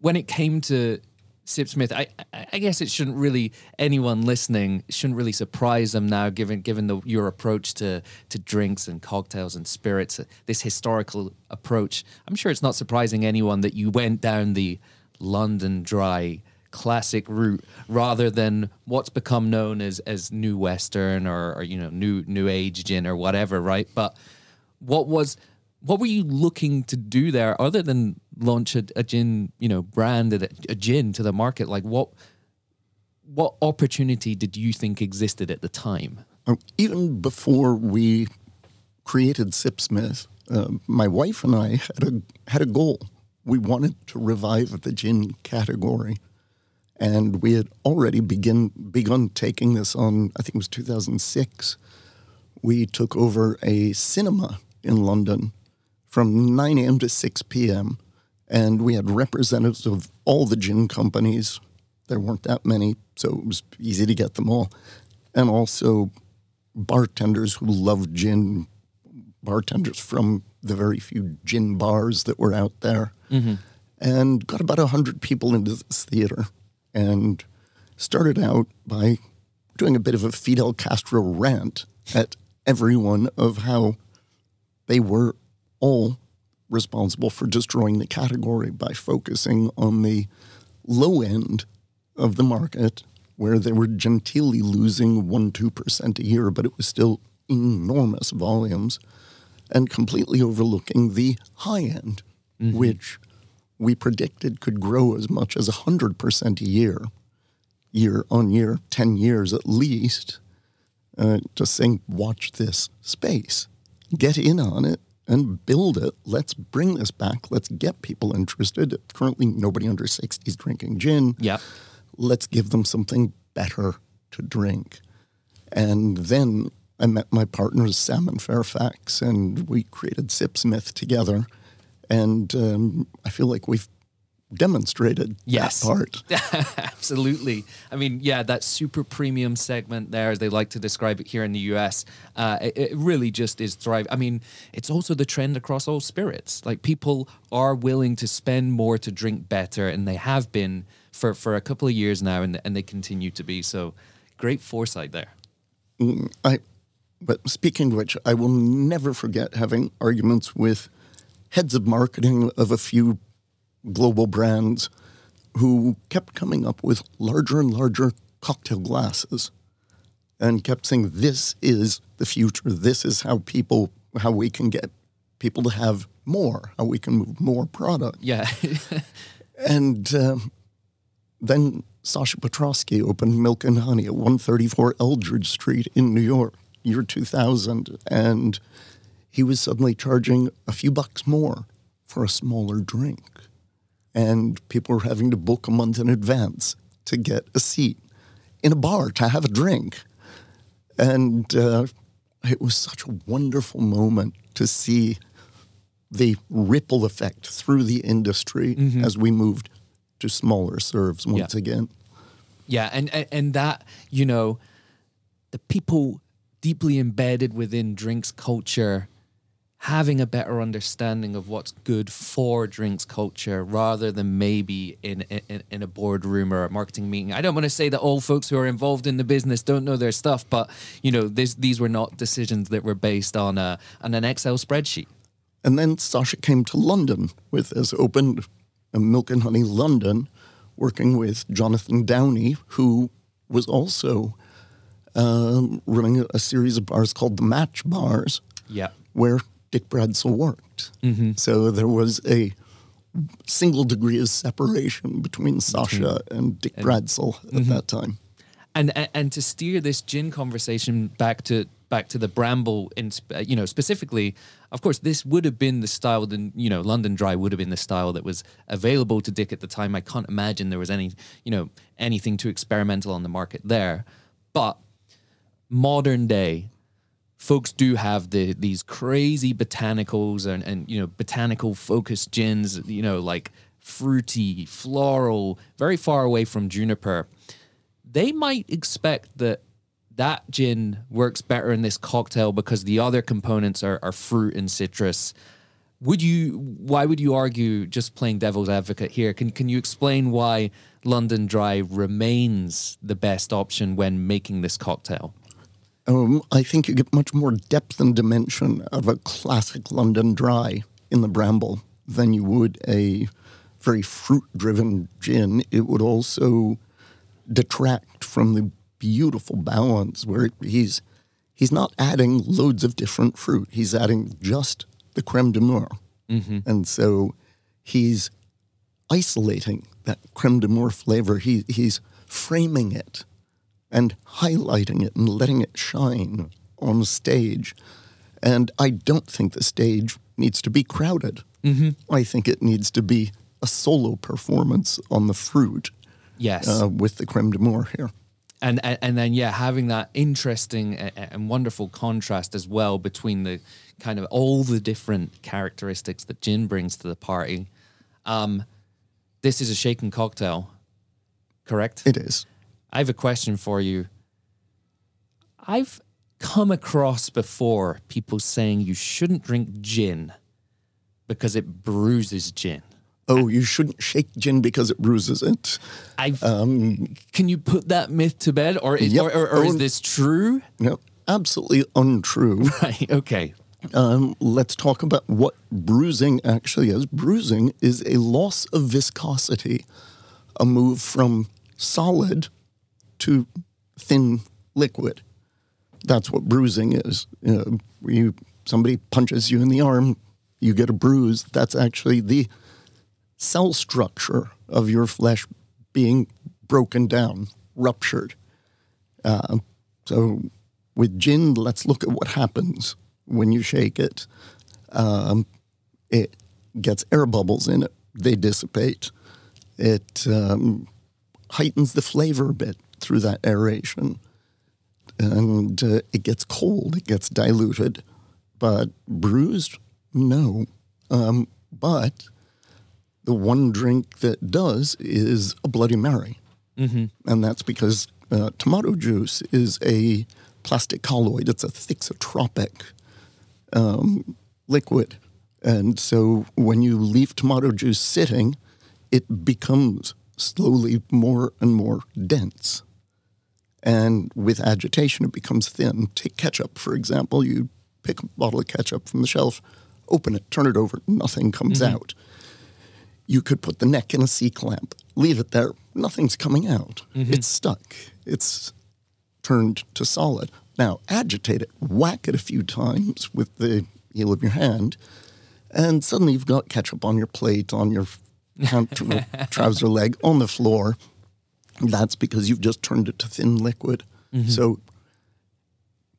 When it came to Sipsmith, I, I I guess it shouldn't really anyone listening shouldn't really surprise them now, given given the, your approach to to drinks and cocktails and spirits, uh, this historical approach. I'm sure it's not surprising anyone that you went down the London Dry classic route rather than what's become known as as new Western or, or you know new new age gin or whatever, right? But what was what were you looking to do there other than launch a, a gin you know brand a, a gin to the market like what what opportunity did you think existed at the time Uh, Even before we created Sipsmith, uh, my wife and I had a had a goal. We wanted to revive the gin category, and we had already begin begun taking this on. I think it was 2006. We took over a cinema in London from 9 a.m. to 6 p.m. And we had representatives of all the gin companies. There weren't that many, so it was easy to get them all. And also bartenders who loved gin, bartenders from the very few gin bars that were out there. Mm-hmm. And got about 100 people into this theater and started out by doing a bit of a Fidel Castro rant at everyone of how they were all responsible for destroying the category by focusing on the low end of the market where they were genteelly losing 1 2% a year, but it was still enormous volumes, and completely overlooking the high end, mm-hmm. which we predicted could grow as much as 100% a year, year on year, 10 years at least. Uh, just saying, watch this space, get in on it, and build it. Let's bring this back. Let's get people interested. Currently, nobody under 60 is drinking gin. yeah Let's give them something better to drink. And then I met my partners, Sam and Fairfax, and we created Sipsmith together. And um, I feel like we've demonstrated Yes. that part. Absolutely. I mean, yeah, that super premium segment there, as they like to describe it here in the US, uh, it, it really just is thrive. I mean, it's also the trend across all spirits. Like people are willing to spend more to drink better, and they have been for, for a couple of years now, and, and they continue to be. So great foresight there. I, but speaking of which, I will never forget having arguments with heads of marketing of a few global brands who kept coming up with larger and larger cocktail glasses and kept saying, This is the future. This is how people, how we can get people to have more, how we can move more product. Yeah. And um, then Sasha Petraske opened Milk and Honey at 134 Eldridge Street in New York, year 2000. And he was suddenly charging a few bucks more for a smaller drink. And people were having to book a month in advance to get a seat in a bar to have a drink. And uh, it was such a wonderful moment to see the ripple effect through the industry as we moved to smaller serves once Yeah. again. Yeah, and, and and that you know, the people deeply embedded within drinks culture having a better understanding of what's good for drinks culture rather than maybe in in, in a boardroom or a marketing meeting. I don't want to say that all folks who are involved in the business don't know their stuff, but you know, this, these were not decisions that were based on a on an Excel spreadsheet. And then Sasha came to London with us, opened a Milk and Honey London, working with Jonathan Downey, who was also um, running a, a series of bars called the Match Bars, Yeah. where Dick Bradsell worked. So there was a single degree of separation between Sasha and Dick Bradsell at that time. and and- and to steer this gin conversation back to back to the bramble in uh, you know specifically of course this would have been the style then you know london dry would have been the style that was available to dick at the time i can't imagine there was any you know anything too experimental on the market there but modern day folks do have the these crazy botanicals and, and you know botanical focused gins you know like fruity floral very far away from juniper they might expect that that gin works better in this cocktail because the other components are, are fruit and citrus would you? Why would you argue? Just playing devil's advocate here. Can can you explain why London Dry remains the best option when making this cocktail? Um, I think you get much more depth and dimension of a classic London Dry in the Bramble than you would a very fruit-driven gin. It would also detract from the beautiful balance where he's he's not adding loads of different fruit. He's adding just the creme de mure. And so he's isolating that creme de mure flavor. He, he's framing it and highlighting it and letting it shine on stage. And I don't think the stage needs to be crowded. I think it needs to be a solo performance on the fruit Yes. uh, with the creme de mure here. and, and and then yeah having that interesting a- a- and wonderful contrast as well between the kind of all the different characteristics that gin brings to the party um this is a shaken cocktail correct It is. I have a question for you i've come across before people saying you shouldn't drink gin because it bruises gin Oh, you shouldn't shake gin because it bruises it. i can you put that myth to bed or is, Yep. or, or, or is this true No, absolutely untrue. right okay Um, let's talk about what bruising actually is. Bruising is a loss of viscosity, a move from solid to thin liquid. That's what bruising is. You know, you somebody punches you in the arm, you get a bruise. That's actually the cell structure of your flesh being broken down, ruptured. Uh, so with gin, let's look at what happens when you shake it. Um, it gets air bubbles in it; they dissipate. It um, heightens the flavor a bit through that aeration, and uh, it gets cold. It gets diluted, but bruised, no. Um, but the one drink that does is a Bloody Mary. Mm-hmm. And that's because uh, tomato juice is a plastic colloid, it's a thixotropic um, liquid. And so when you leave tomato juice sitting, it becomes slowly more and more dense. And with agitation, it becomes thin. Take ketchup, for example. You pick a bottle of ketchup from the shelf, open it, turn it over, nothing comes mm-hmm. out you could put the neck in a C clamp, leave it there, nothing's coming out. Mm-hmm. It's stuck. It's turned to solid. Now agitate it, whack it a few times with the heel of your hand, and suddenly you've got ketchup on your plate, on your trouser leg, on the floor. That's because you've just turned it to thin liquid. So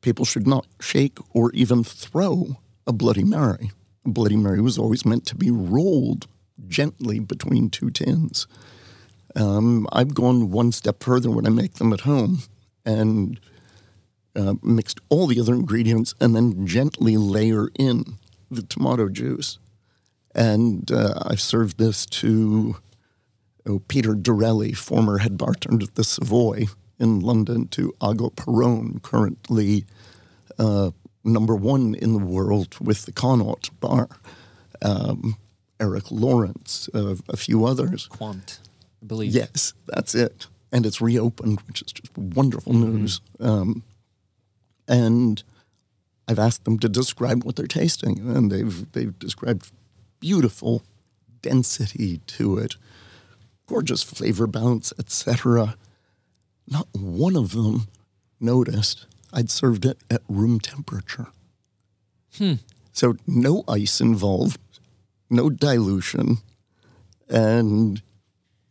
people should not shake or even throw a Bloody Mary. A Bloody Mary was always meant to be rolled gently between two tins. Um, I've gone one step further when I make them at home and uh, mixed all the other ingredients and then gently layer in the tomato juice. And uh, I've served this to oh, Peter Dorelli, former head bartender at the Savoy in London, to Ago Perrone, currently uh, number one in the world with the Connaught Bar, um, Erik Lorincz, uh, a few others. Quant, I believe. Yes, that's it. And it's reopened, which is just wonderful news. Um, and I've asked them to describe what they're tasting, and they've they've described beautiful density to it, gorgeous flavor balance, etc. Not one of them noticed I'd served it at room temperature. Hmm. So no ice involved, no dilution, and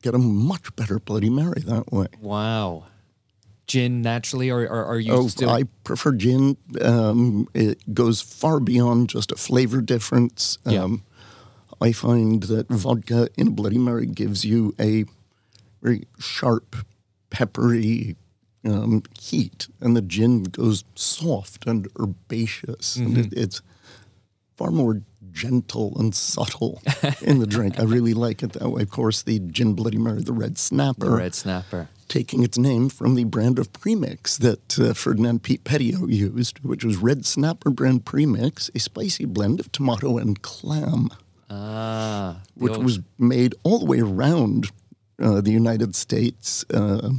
get a much better Bloody Mary that way. Wow. Gin naturally, or, or are you Oh, still? I prefer gin. Um, it goes far beyond just a flavor difference. Yeah. I find that vodka in a Bloody Mary gives you a very sharp, peppery um, heat, and the gin goes soft and herbaceous. And Mm-hmm. it, it's far more gentle and subtle in the drink. I really like it that way. Of course, the gin Bloody Mary, the red snapper the red snapper. taking its name from the brand of premix that uh, Ferdinand Pete Petiot used, which was Red Snapper brand premix, a spicy blend of tomato and clam, Ah, which old- was made all the way around uh, the United States uh,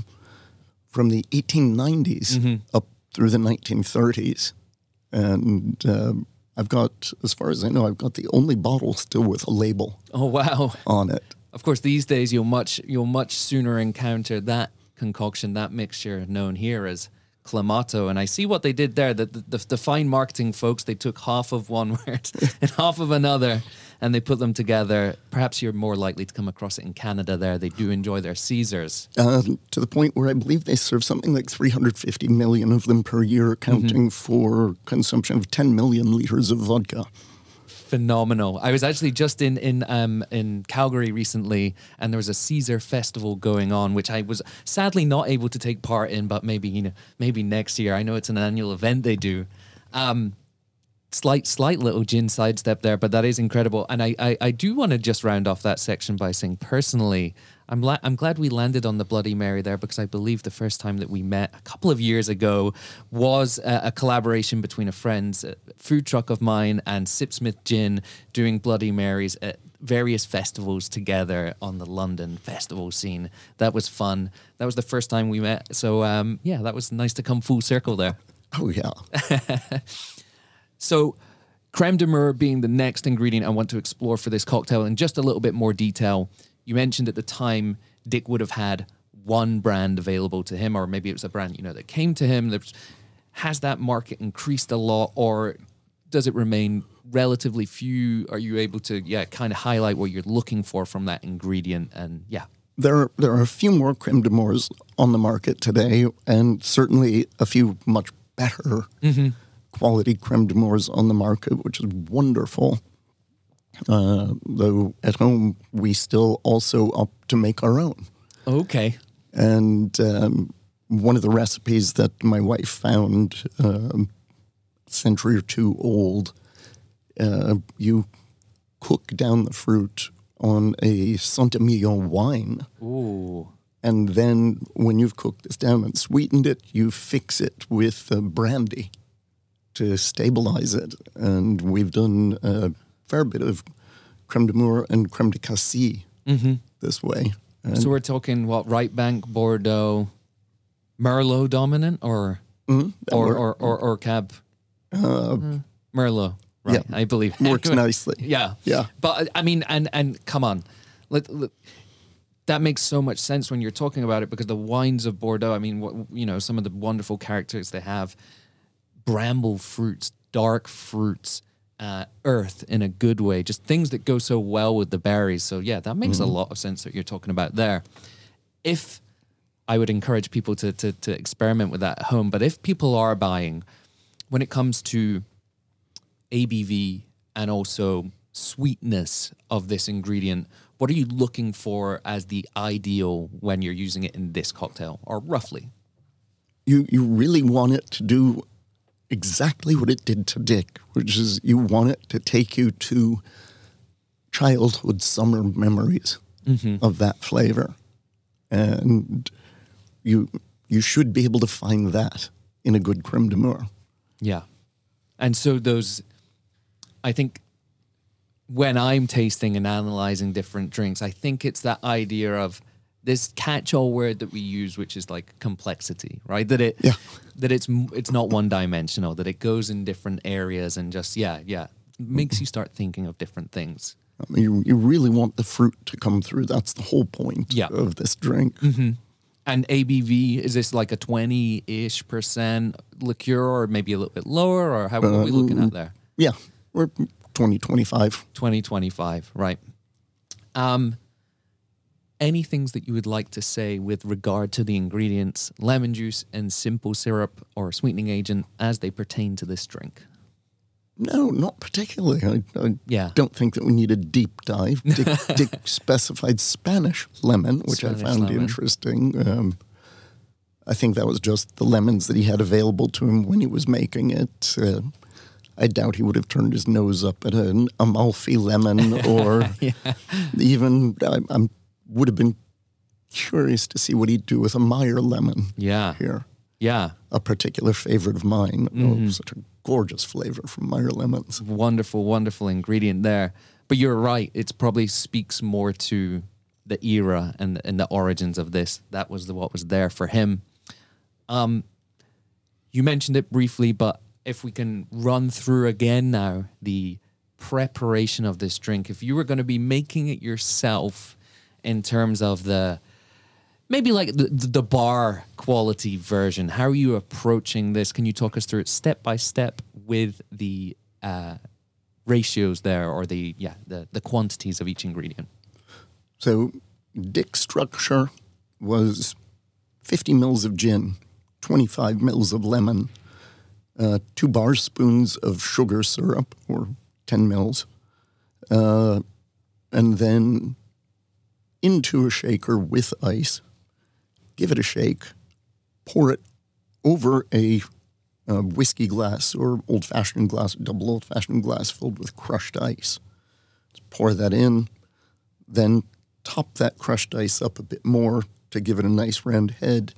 from the 1890s up through the 1930s. And um, I've got, as far as I know, I've got the only bottle still with a label Oh wow! on it. Of course, these days you'll much you'll much sooner encounter that concoction, that mixture known here as clamato. And I see what they did there. The, the, the fine marketing folks they took half of one word and half of another, and they put them together. Perhaps you're more likely to come across it in Canada. There, they do enjoy their Caesars. Uh, to the point where I believe they serve something like 350 million of them per year, accounting for consumption of 10 million liters of vodka. phenomenal. I was actually just in in um in Calgary recently, and there was a Caesar festival going on, which I was sadly not able to take part in, but maybe you know maybe next year. I know it's an annual event they do. Um, slight slight little gin sidestep there, but that is incredible. And I I, I do want to just round off that section by saying personally. I'm, la- I'm glad we landed on the Bloody Mary there because I believe the first time that we met a couple of years ago was a, a collaboration between a friend's uh, food truck of mine and Sipsmith Gin doing Bloody Marys at various festivals together on the London festival scene. That was fun. That was the first time we met. So, um, yeah, that was nice to come full circle there. Oh, yeah. So, creme de mure being the next ingredient I want to explore for this cocktail in just a little bit more detail. You mentioned at the time Dick would have had one brand available to him, or maybe it was a brand you know that came to him. There's, has that market increased a lot, or does it remain relatively few? Are you able to yeah kind of highlight what you're looking for from that ingredient? And yeah, There are, there are a few more creme de mures on the market today, and certainly a few much better mm-hmm. Quality creme de mures on the market, which is wonderful. Uh, though at home, we still also opt to make our own. okay, And um, one of the recipes that my wife found, um, a century or two old, uh, you cook down the fruit on a Saint-Emilion wine. ooh, And then when you've cooked this down and sweetened it, you fix it with uh, brandy to stabilize it. And we've done a fair bit of creme de mure and creme de cassis mm-hmm. this way. And so we're talking what right bank Bordeaux, Merlot dominant, or mm-hmm. that or, or or or cab uh, Mm. Merlot. Right, yeah. I believe works nicely. Yeah, Yeah. But I mean, and and come on, let, let- that makes so much sense when you're talking about it because the wines of Bordeaux. I mean, what, you know, some of the wonderful characters they have: bramble fruits, dark fruits, uh, earth in a good way, just things that go so well with the berries. So yeah, that makes a lot of sense that you're talking about there. If I would encourage people to, to to experiment with that at home, but if people are buying, when it comes to ABV and also sweetness of this ingredient, what are you looking for as the ideal when you're using it in this cocktail, or roughly? you you really want it to do exactly what it did to Dick, which is you want it to take you to childhood summer memories mm-hmm. of that flavor, and you you should be able to find that in a good creme de mure. Yeah. And so those, I think when I'm tasting and analyzing different drinks, I think it's that idea of this catch-all word that we use, which is like complexity, right? That it, Yeah. that it's it's not one-dimensional. That it goes in different areas and just yeah, yeah, makes you start thinking of different things. I mean, you, you really want the fruit to come through. That's the whole point Yeah. of this drink. And ABV is this like a twenty-ish percent liqueur, or maybe a little bit lower, or how what are we looking at there? Yeah, we're 2025. 2025, right. Um, any things that you would like to say with regard to the ingredients, lemon juice and simple syrup or sweetening agent as they pertain to this drink? No, not particularly. I, I Yeah. don't think that we need a deep dive. Dick, Dick specified Spanish lemon, which Spanish I found lemon. interesting. Um, I think that was just the lemons that he had available to him when he was making it. Uh, I doubt he would have turned his nose up at an Amalfi lemon or even I I'm, would have been curious to see what he'd do with a Meyer lemon Yeah. here. Yeah. A particular favorite of mine. Oh, such a gorgeous flavor from Meyer lemons. Wonderful, wonderful ingredient there. But you're right. It probably speaks more to the era and and the origins of this. That was the, what was there for him. Um, you mentioned it briefly, but if we can run through again now the preparation of this drink. If you were going to be making it yourself, in terms of the maybe like the, the bar quality version, how are you approaching this? Can you talk us through it step by step with the uh, ratios there, or the yeah the the quantities of each ingredient? So Dick structure was 50 mils of gin, 25 mils of lemon, uh, two bar spoons of sugar syrup, or 10 mils, uh, and then into a shaker with ice. Give it a shake. Pour it over a, whiskey glass or old fashioned glass, double old fashioned glass filled with crushed ice. Pour that in, then top that crushed ice up a bit more to give it a nice round head,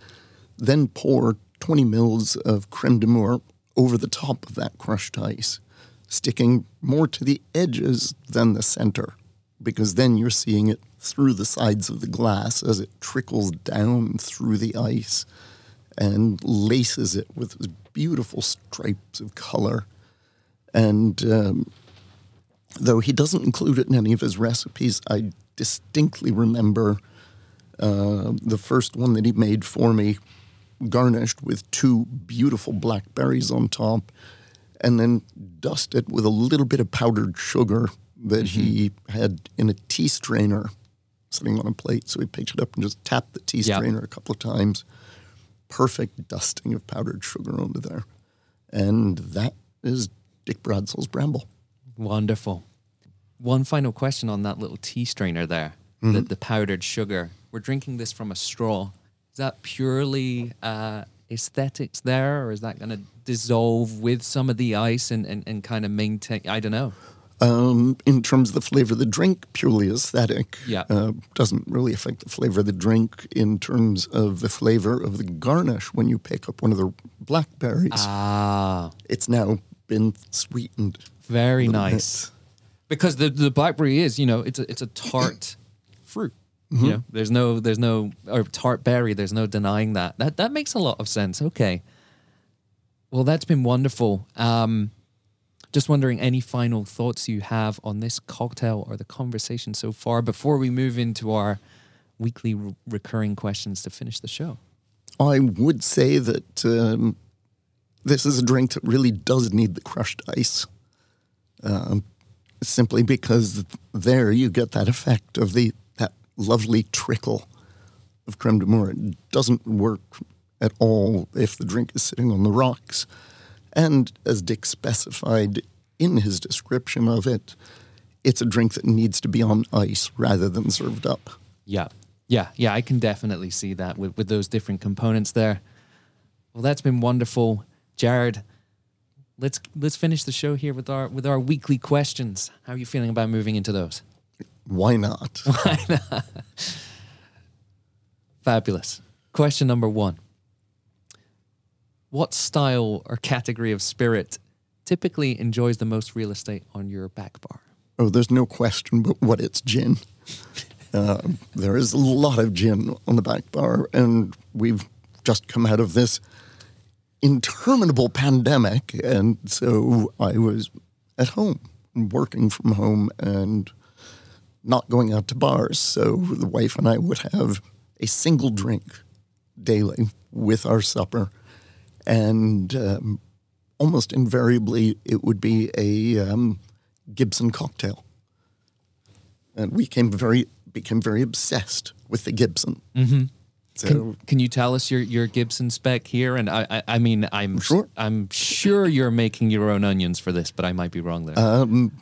then pour 20 mils of creme de mure over the top of that crushed ice, sticking more to the edges than the center, because then you're seeing it through the sides of the glass as it trickles down through the ice and laces it with beautiful stripes of color. And um, though he doesn't include it in any of his recipes, I distinctly remember uh, the first one that he made for me, garnished with two beautiful blackberries on top, and then dusted with a little bit of powdered sugar that he had in a tea strainer sitting on a plate. So he picked it up and just tapped the tea strainer a couple of times. Perfect dusting of powdered sugar onto there. And that is Dick Bradsell's Bramble. Wonderful. One final question on that little tea strainer there, the, the powdered sugar. We're drinking this from a straw. Is that purely uh, aesthetics there, or is that going to dissolve with some of the ice and, and, and kind of maintain? I don't know. Um, in terms of the flavor of the drink, purely aesthetic. Yeah. Uh, doesn't really affect the flavor of the drink in terms of the flavor of the garnish when you pick up one of the blackberries. Ah, It's now been sweetened. very nice. Because the the blackberry is, you know, it's a it's a tart fruit. You know, there's no there's no or tart berry. There's no denying that. That that makes a lot of sense. Okay. Well, that's been wonderful. Um, just wondering any final thoughts you have on this cocktail or the conversation so far before we move into our weekly re- recurring questions to finish the show. I would say that um, this is a drink that really does need the crushed ice. Um, simply because there you get that effect of the that lovely trickle of creme de mure. It doesn't work at all if the drink is sitting on the rocks. And as Dick specified in his description of it, it's a drink that needs to be on ice rather than served up. Yeah. Yeah. Yeah. I can definitely see that with, with those different components there. Well, that's been wonderful. Jared, let's let's finish the show here with our with our weekly questions. How are you feeling about moving into those? Why not? Why not? Fabulous. Question number one. What style or category of spirit typically enjoys the most real estate on your back bar? Oh, there's no question but what it's gin. Uh, there is a lot of gin on the back bar, and we've just come out of this interminable pandemic, and so I was at home, working from home, and not going out to bars. So the wife and I would have a single drink daily with our supper, and um, almost invariably it would be a um, Gibson cocktail and we came very became very obsessed with the Gibson. Mm-hmm. So Can, can you tell us your, your Gibson spec here? And I, I, I mean, I'm Sure. I'm sure you're making your own onions for this, but I might be wrong there. um,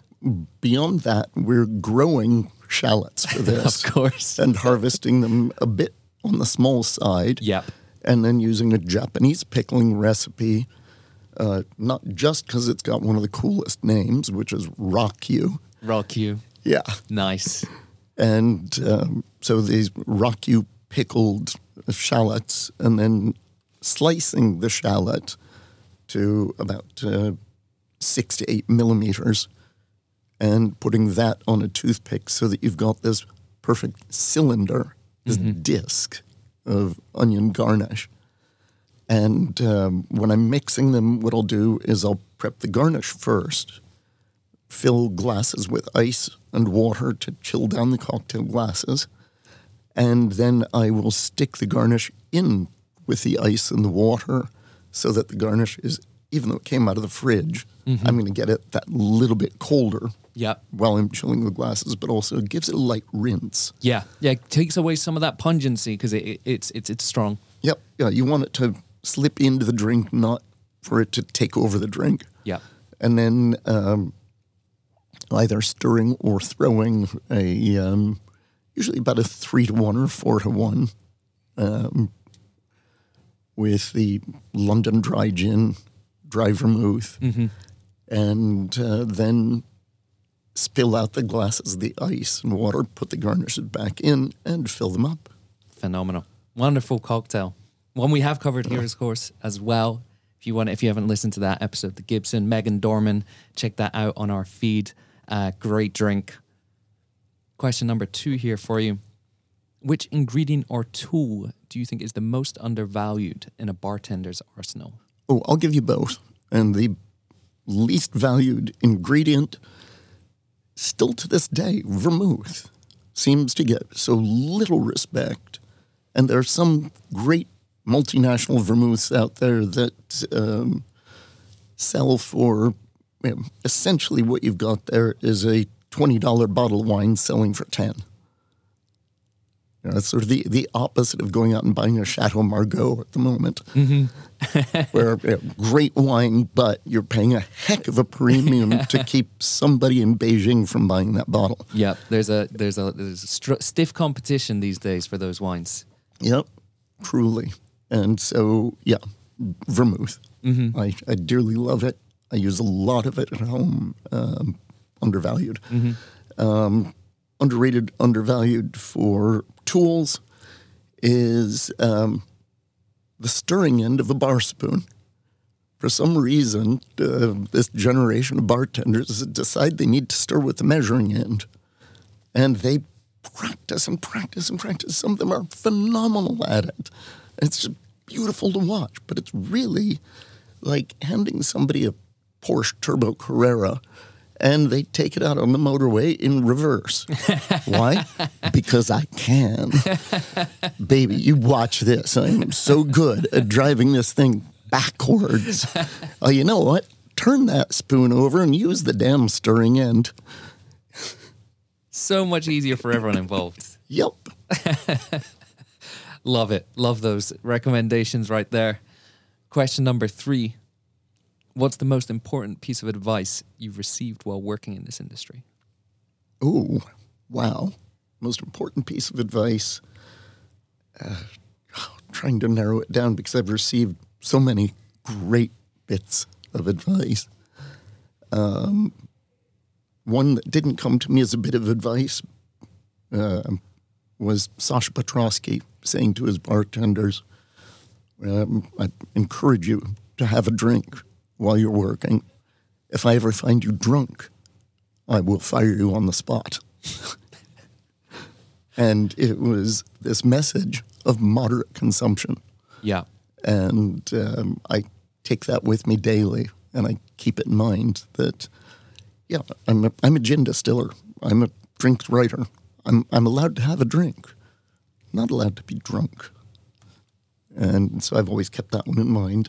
beyond that, we're growing shallots for this, of course. and harvesting them a bit on the small side. Yep. And then using a Japanese pickling recipe. Uh, not just because it's got one of the coolest names, which is rakkyo. Rock you. Yeah. Nice. And um, so these rakkyo pickled shallots and then slicing the shallot to about uh, six to eight millimeters and putting that on a toothpick so that you've got this perfect cylinder, this disc of onion garnish. And um, when I'm mixing them, what I'll do is I'll prep the garnish first, fill glasses with ice and water to chill down the cocktail glasses, and then I will stick the garnish in with the ice and the water so that the garnish is, even though it came out of the fridge, I'm going to get it that little bit colder Yeah. while I'm chilling the glasses, but also it gives it a light rinse. Yeah. Yeah. It takes away some of that pungency because it, it, it's it's it's strong. Yep. Yeah, you want it to slip into the drink, not for it to take over the drink. Yeah. And then um, either stirring or throwing a, um, usually about a three to one or four to one um, with the London dry gin, dry vermouth, and uh, then spill out the glasses the ice and water, put the garnishes back in, and fill them up. Phenomenal. Wonderful cocktail. One we have covered here, of course, as well. If you want, if you haven't listened to that episode, the Gibson, Meaghan Dorman, check that out on our feed. Uh, great drink. Question number two here for you. Which ingredient or tool do you think is the most undervalued in a bartender's arsenal? Oh, I'll give you both. And the least valued ingredient, still to this day, vermouth, seems to get so little respect. And there are some great multinational vermouths out there that um, sell for you know, essentially what you've got there is a $20 bottle of wine selling for 10 you know, it's sort of the, the opposite of going out and buying a Chateau Margaux at the moment, where you know, great wine, but you're paying a heck of a premium to keep somebody in Beijing from buying that bottle. Yeah, there's a there's a there's a str- stiff competition these days for those wines. Yep, truly. And so, yeah, vermouth. I, I dearly love it. I use a lot of it at home. Um, undervalued. Um, underrated, undervalued for tools is um, the stirring end of a bar spoon. For some reason, uh, this generation of bartenders decide they need to stir with the measuring end. And they practice and practice and practice. Some of them are phenomenal at it. It's just beautiful to watch, but it's really like handing somebody a Porsche Turbo Carrera and they take it out on the motorway in reverse. Why? Because I can. Baby, you watch this. I'm so good at driving this thing backwards. Oh, you know what? Turn that spoon over and use the damn stirring end. So much easier for everyone involved. Yep. Love it. Love those recommendations right there. Question number three What's the most important piece of advice you've received while working in this industry? Oh, wow. Most important piece of advice. Uh, trying to narrow it down because I've received so many great bits of advice. Um, one that didn't come to me as a bit of advice uh, was Sasha Petraske saying to his bartenders, um, I encourage you to have a drink while you're working. If I ever find you drunk, I will fire you on the spot. and it was this message of moderate consumption. Yeah. And um, I take that with me daily and I keep it in mind that, yeah, I'm a, I'm a gin distiller. I'm a drink writer. I'm, I'm allowed to have a drink, not allowed to be drunk. And so I've always kept that one in mind.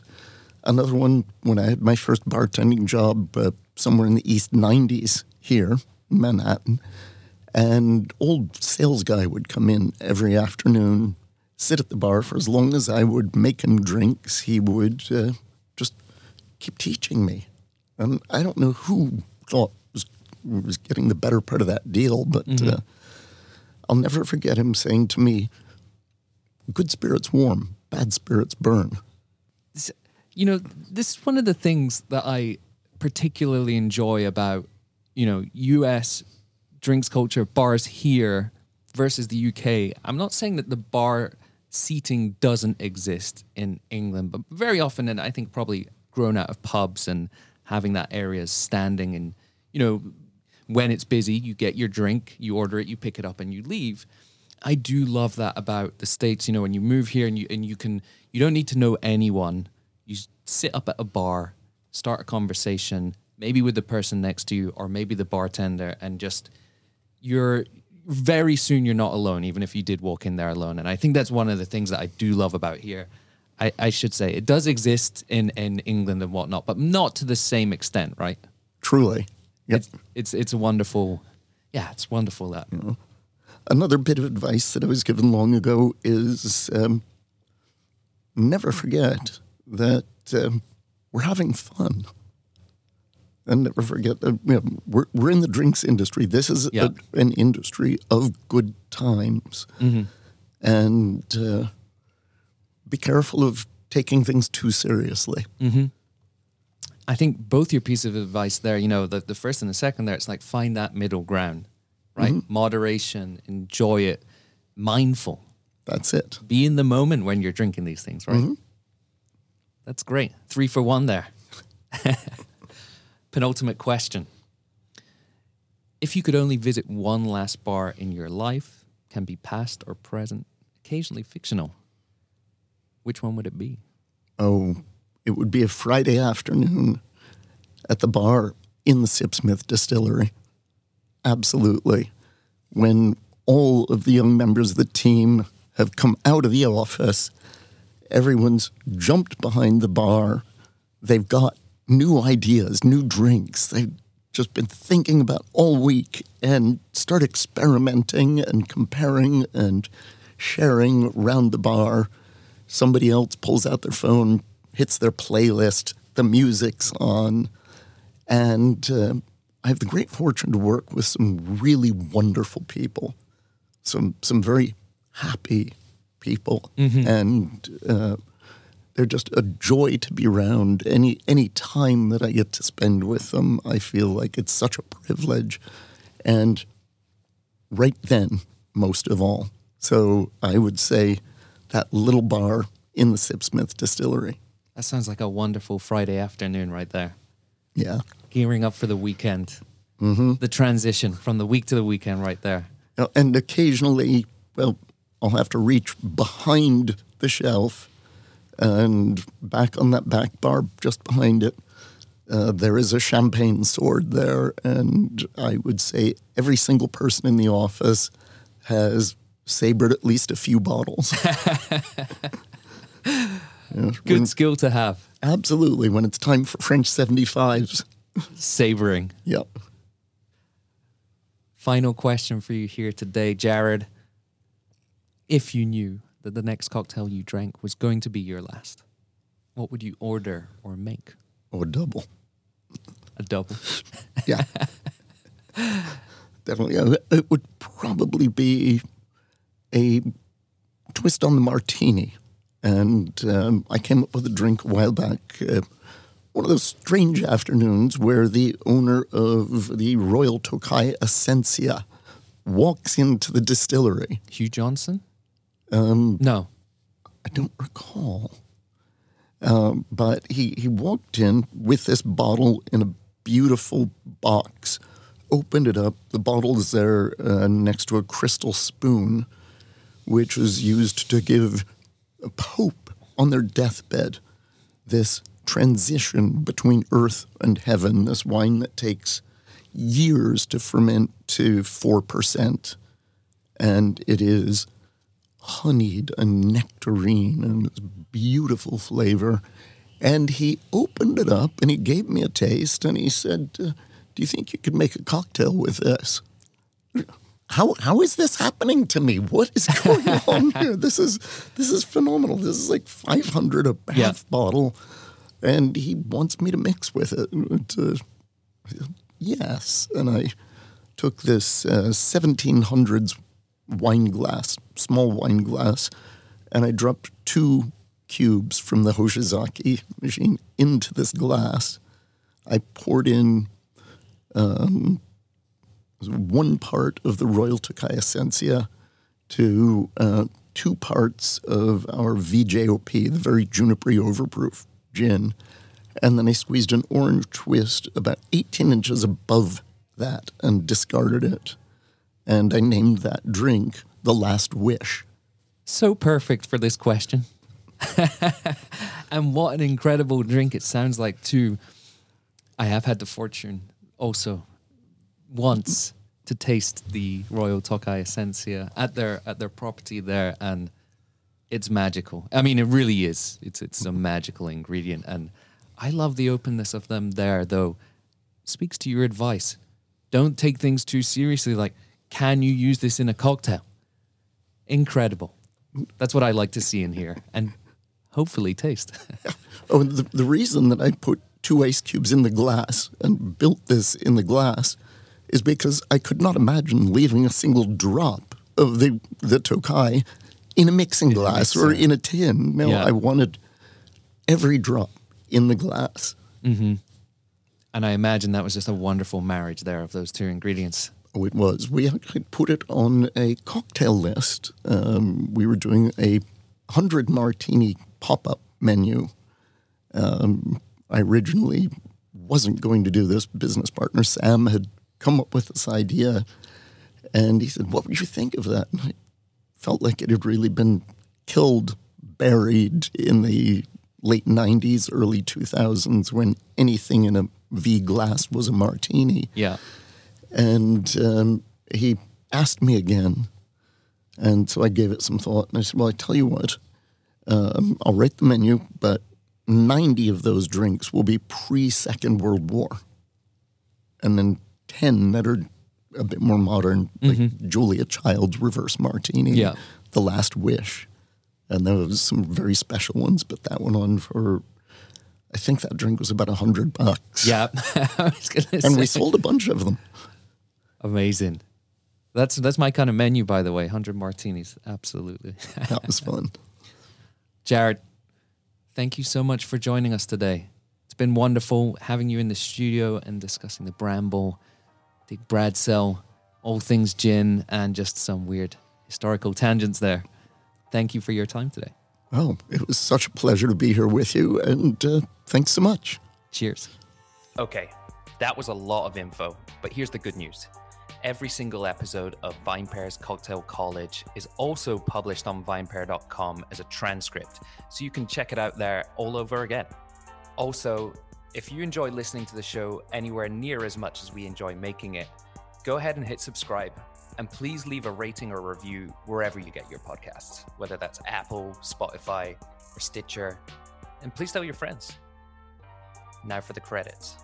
Another one, when I had my first bartending job uh, somewhere in the East 90s here in Manhattan, and old sales guy would come in every afternoon, sit at the bar for as long as I would make him drinks. He would uh, just keep teaching me. And I don't know who thought was, was getting the better part of that deal, but uh, I'll never forget him saying to me, good spirits warm, bad spirits burn. You know, this is one of the things that I particularly enjoy about, you know, US drinks culture, bars here, versus the UK, I'm not saying that the bar seating doesn't exist in England, but very often, and I think probably grown out of pubs and having that area standing and, you know, when it's busy, you get your drink, you order it, you pick it up, and you leave. I do love that about the states. You know, when you move here and you and you can, you don't need to know anyone. You sit up at a bar, start a conversation, maybe with the person next to you, or maybe the bartender, and just you're very soon you're not alone, even if you did walk in there alone. And I think that's one of the things that I do love about here. I, I should say it does exist in in England and whatnot, but not to the same extent, right? Truly. Yep. It's it's it's a wonderful, yeah, it's wonderful that. Another bit of advice that I was given long ago is um, never forget that um, we're having fun. And never forget that you know, we're, we're in the drinks industry. This is Yeah. a, an industry of good times. And uh, be careful of taking things too seriously. I think both your pieces of advice there, you know, the, the first and the second there, it's like find that middle ground, right? Moderation, enjoy it, mindful, That's it. be in the moment when you're drinking these things, right? That's great. Three for one there. Penultimate question. If you could only visit one last bar in your life, can be past or present, occasionally fictional, which one would it be? Oh, it would be a Friday afternoon at the bar in the Sipsmith distillery. Absolutely. When all of the young members of the team have come out of the office, everyone's jumped behind the bar. They've got new ideas, new drinks. They've just been thinking about all week and start experimenting and comparing and sharing around the bar somebody else pulls out their phone, hits their playlist, the music's on. And uh, I have the great fortune to work with some really wonderful people, some, some very happy people. And uh, they're just a joy to be around. Any, any time that I get to spend with them, I feel like it's such a privilege. And right then, most of all. So I would say that little bar in the Sipsmith distillery. That sounds like a wonderful Friday afternoon right there. Yeah. Gearing up for the weekend. Mm-hmm. The transition from the week to the weekend right there. And occasionally, well, I'll have to reach behind the shelf and back on that back bar just behind it. Uh, there is a champagne sword there, and I would say every single person in the office has sabered at least a few bottles. Yeah, Good when- skill to have. absolutely. When it's time for French 75s. Savoring. Yep. Final question for you here today, Jared. If you knew that the next cocktail you drank was going to be your last, what would you order or make? Or double. A double. Yeah. Definitely. It would probably be a twist on the martini. And um, I came up with a drink a while back. Uh, one of those strange afternoons where the owner of the Royal Tokaji Essencia walks into the distillery. Hugh Johnson? Um, no. I don't recall. Um, but he, he walked in with this bottle in a beautiful box, opened it up. The bottle is there uh, next to a crystal spoon, which was used to give a pope on their deathbed this transition between earth and heaven, this wine that takes years to ferment to 4%. And it is honeyed and nectarine and this beautiful flavor. And he opened it up and he gave me a taste and he said, uh, Do you think you could make a cocktail with this? How, how is this happening to me? What is going on here? This is this is phenomenal. This is like 500 a half Yeah. bottle, and he wants me to mix with it. And, uh, yes, and I took this uh, 1700s wine glass, small wine glass, and I dropped two cubes from the Hoshizaki machine into this glass. I poured in um, one part of the Royal Tokaji Essencia to uh, two parts of our VJOP, the very junipery overproof gin, and then I squeezed an orange twist about 18 inches above that and discarded it. And I named that drink The Last Wish. So perfect for this question. and what an incredible drink it sounds like, too. I have had the fortune also once to taste the Royal Tokaji Essencia at their at their property there, and it's magical. I mean, it really is. It's it's a magical ingredient, and I love the openness of them there. Though, speaks to your advice. Don't take things too seriously. Like, can you use this in a cocktail? Incredible. That's what I like to see in here, and hopefully taste. oh, the, the reason that I put two ice cubes in the glass and built this in the glass is because I could not imagine leaving a single drop of the the Tokaji in a mixing glass or in a tin. No, yeah. I wanted every drop in the glass. Mm-hmm. And I imagine that was just a wonderful marriage there of those two ingredients. Oh, it was. We actually put it on a cocktail list. Um, we were doing a 100 martini pop up menu. Um, I originally wasn't going to do this. Business partner Sam had come up with this idea. And he said, What would you think of that? And I felt like it had really been killed, buried in the late 90s, early 2000s when anything in a V glass was a martini. Yeah. And um, he asked me again. And so I gave it some thought. And I said, Well, I tell you what, um, I'll write the menu, but 90 of those drinks will be pre Second World War. And then 10 that are a bit more modern, like mm-hmm. Julia Child's Reverse Martini, yeah. The Last Wish. And there was some very special ones, but that went on for, I think that drink was about a hundred bucks. Yeah, I was gonna. and say. we sold a bunch of them. Amazing. That's that's my kind of menu, by the way. Hundred martinis, absolutely. that was fun. Jared, thank you so much for joining us today. It's been wonderful having you in the studio and discussing the Bramble Dick Bradsell, all things gin, and just some weird historical tangents there. Thank you for your time today. Oh, it was such a pleasure to be here with you, and uh, thanks so much. Cheers. Okay, that was a lot of info, but here's the good news. Every single episode of VinePair's Cocktail College is also published on vinepair.com as a transcript, so you can check it out there all over again. Also, if you enjoy listening to the show anywhere near as much as we enjoy making it, go ahead and hit subscribe. And please leave a rating or review wherever you get your podcasts, whether that's Apple, Spotify, or Stitcher. And please tell your friends. Now for the credits.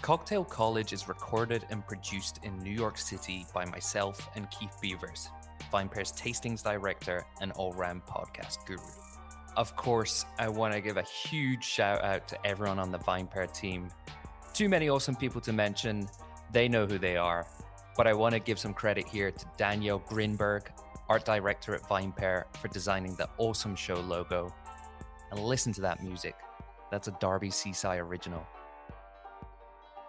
Cocktail College is recorded and produced in New York City by myself and Keith Beavers, VinePair's tastings director and all round podcast guru. Of course, I want to give a huge shout out to everyone on the VinePair team. Too many awesome people to mention, they know who they are. But I want to give some credit here to Danielle Grinberg, art director at VinePair, for designing the awesome show logo. And listen to that music. That's a Darbi Cicci original.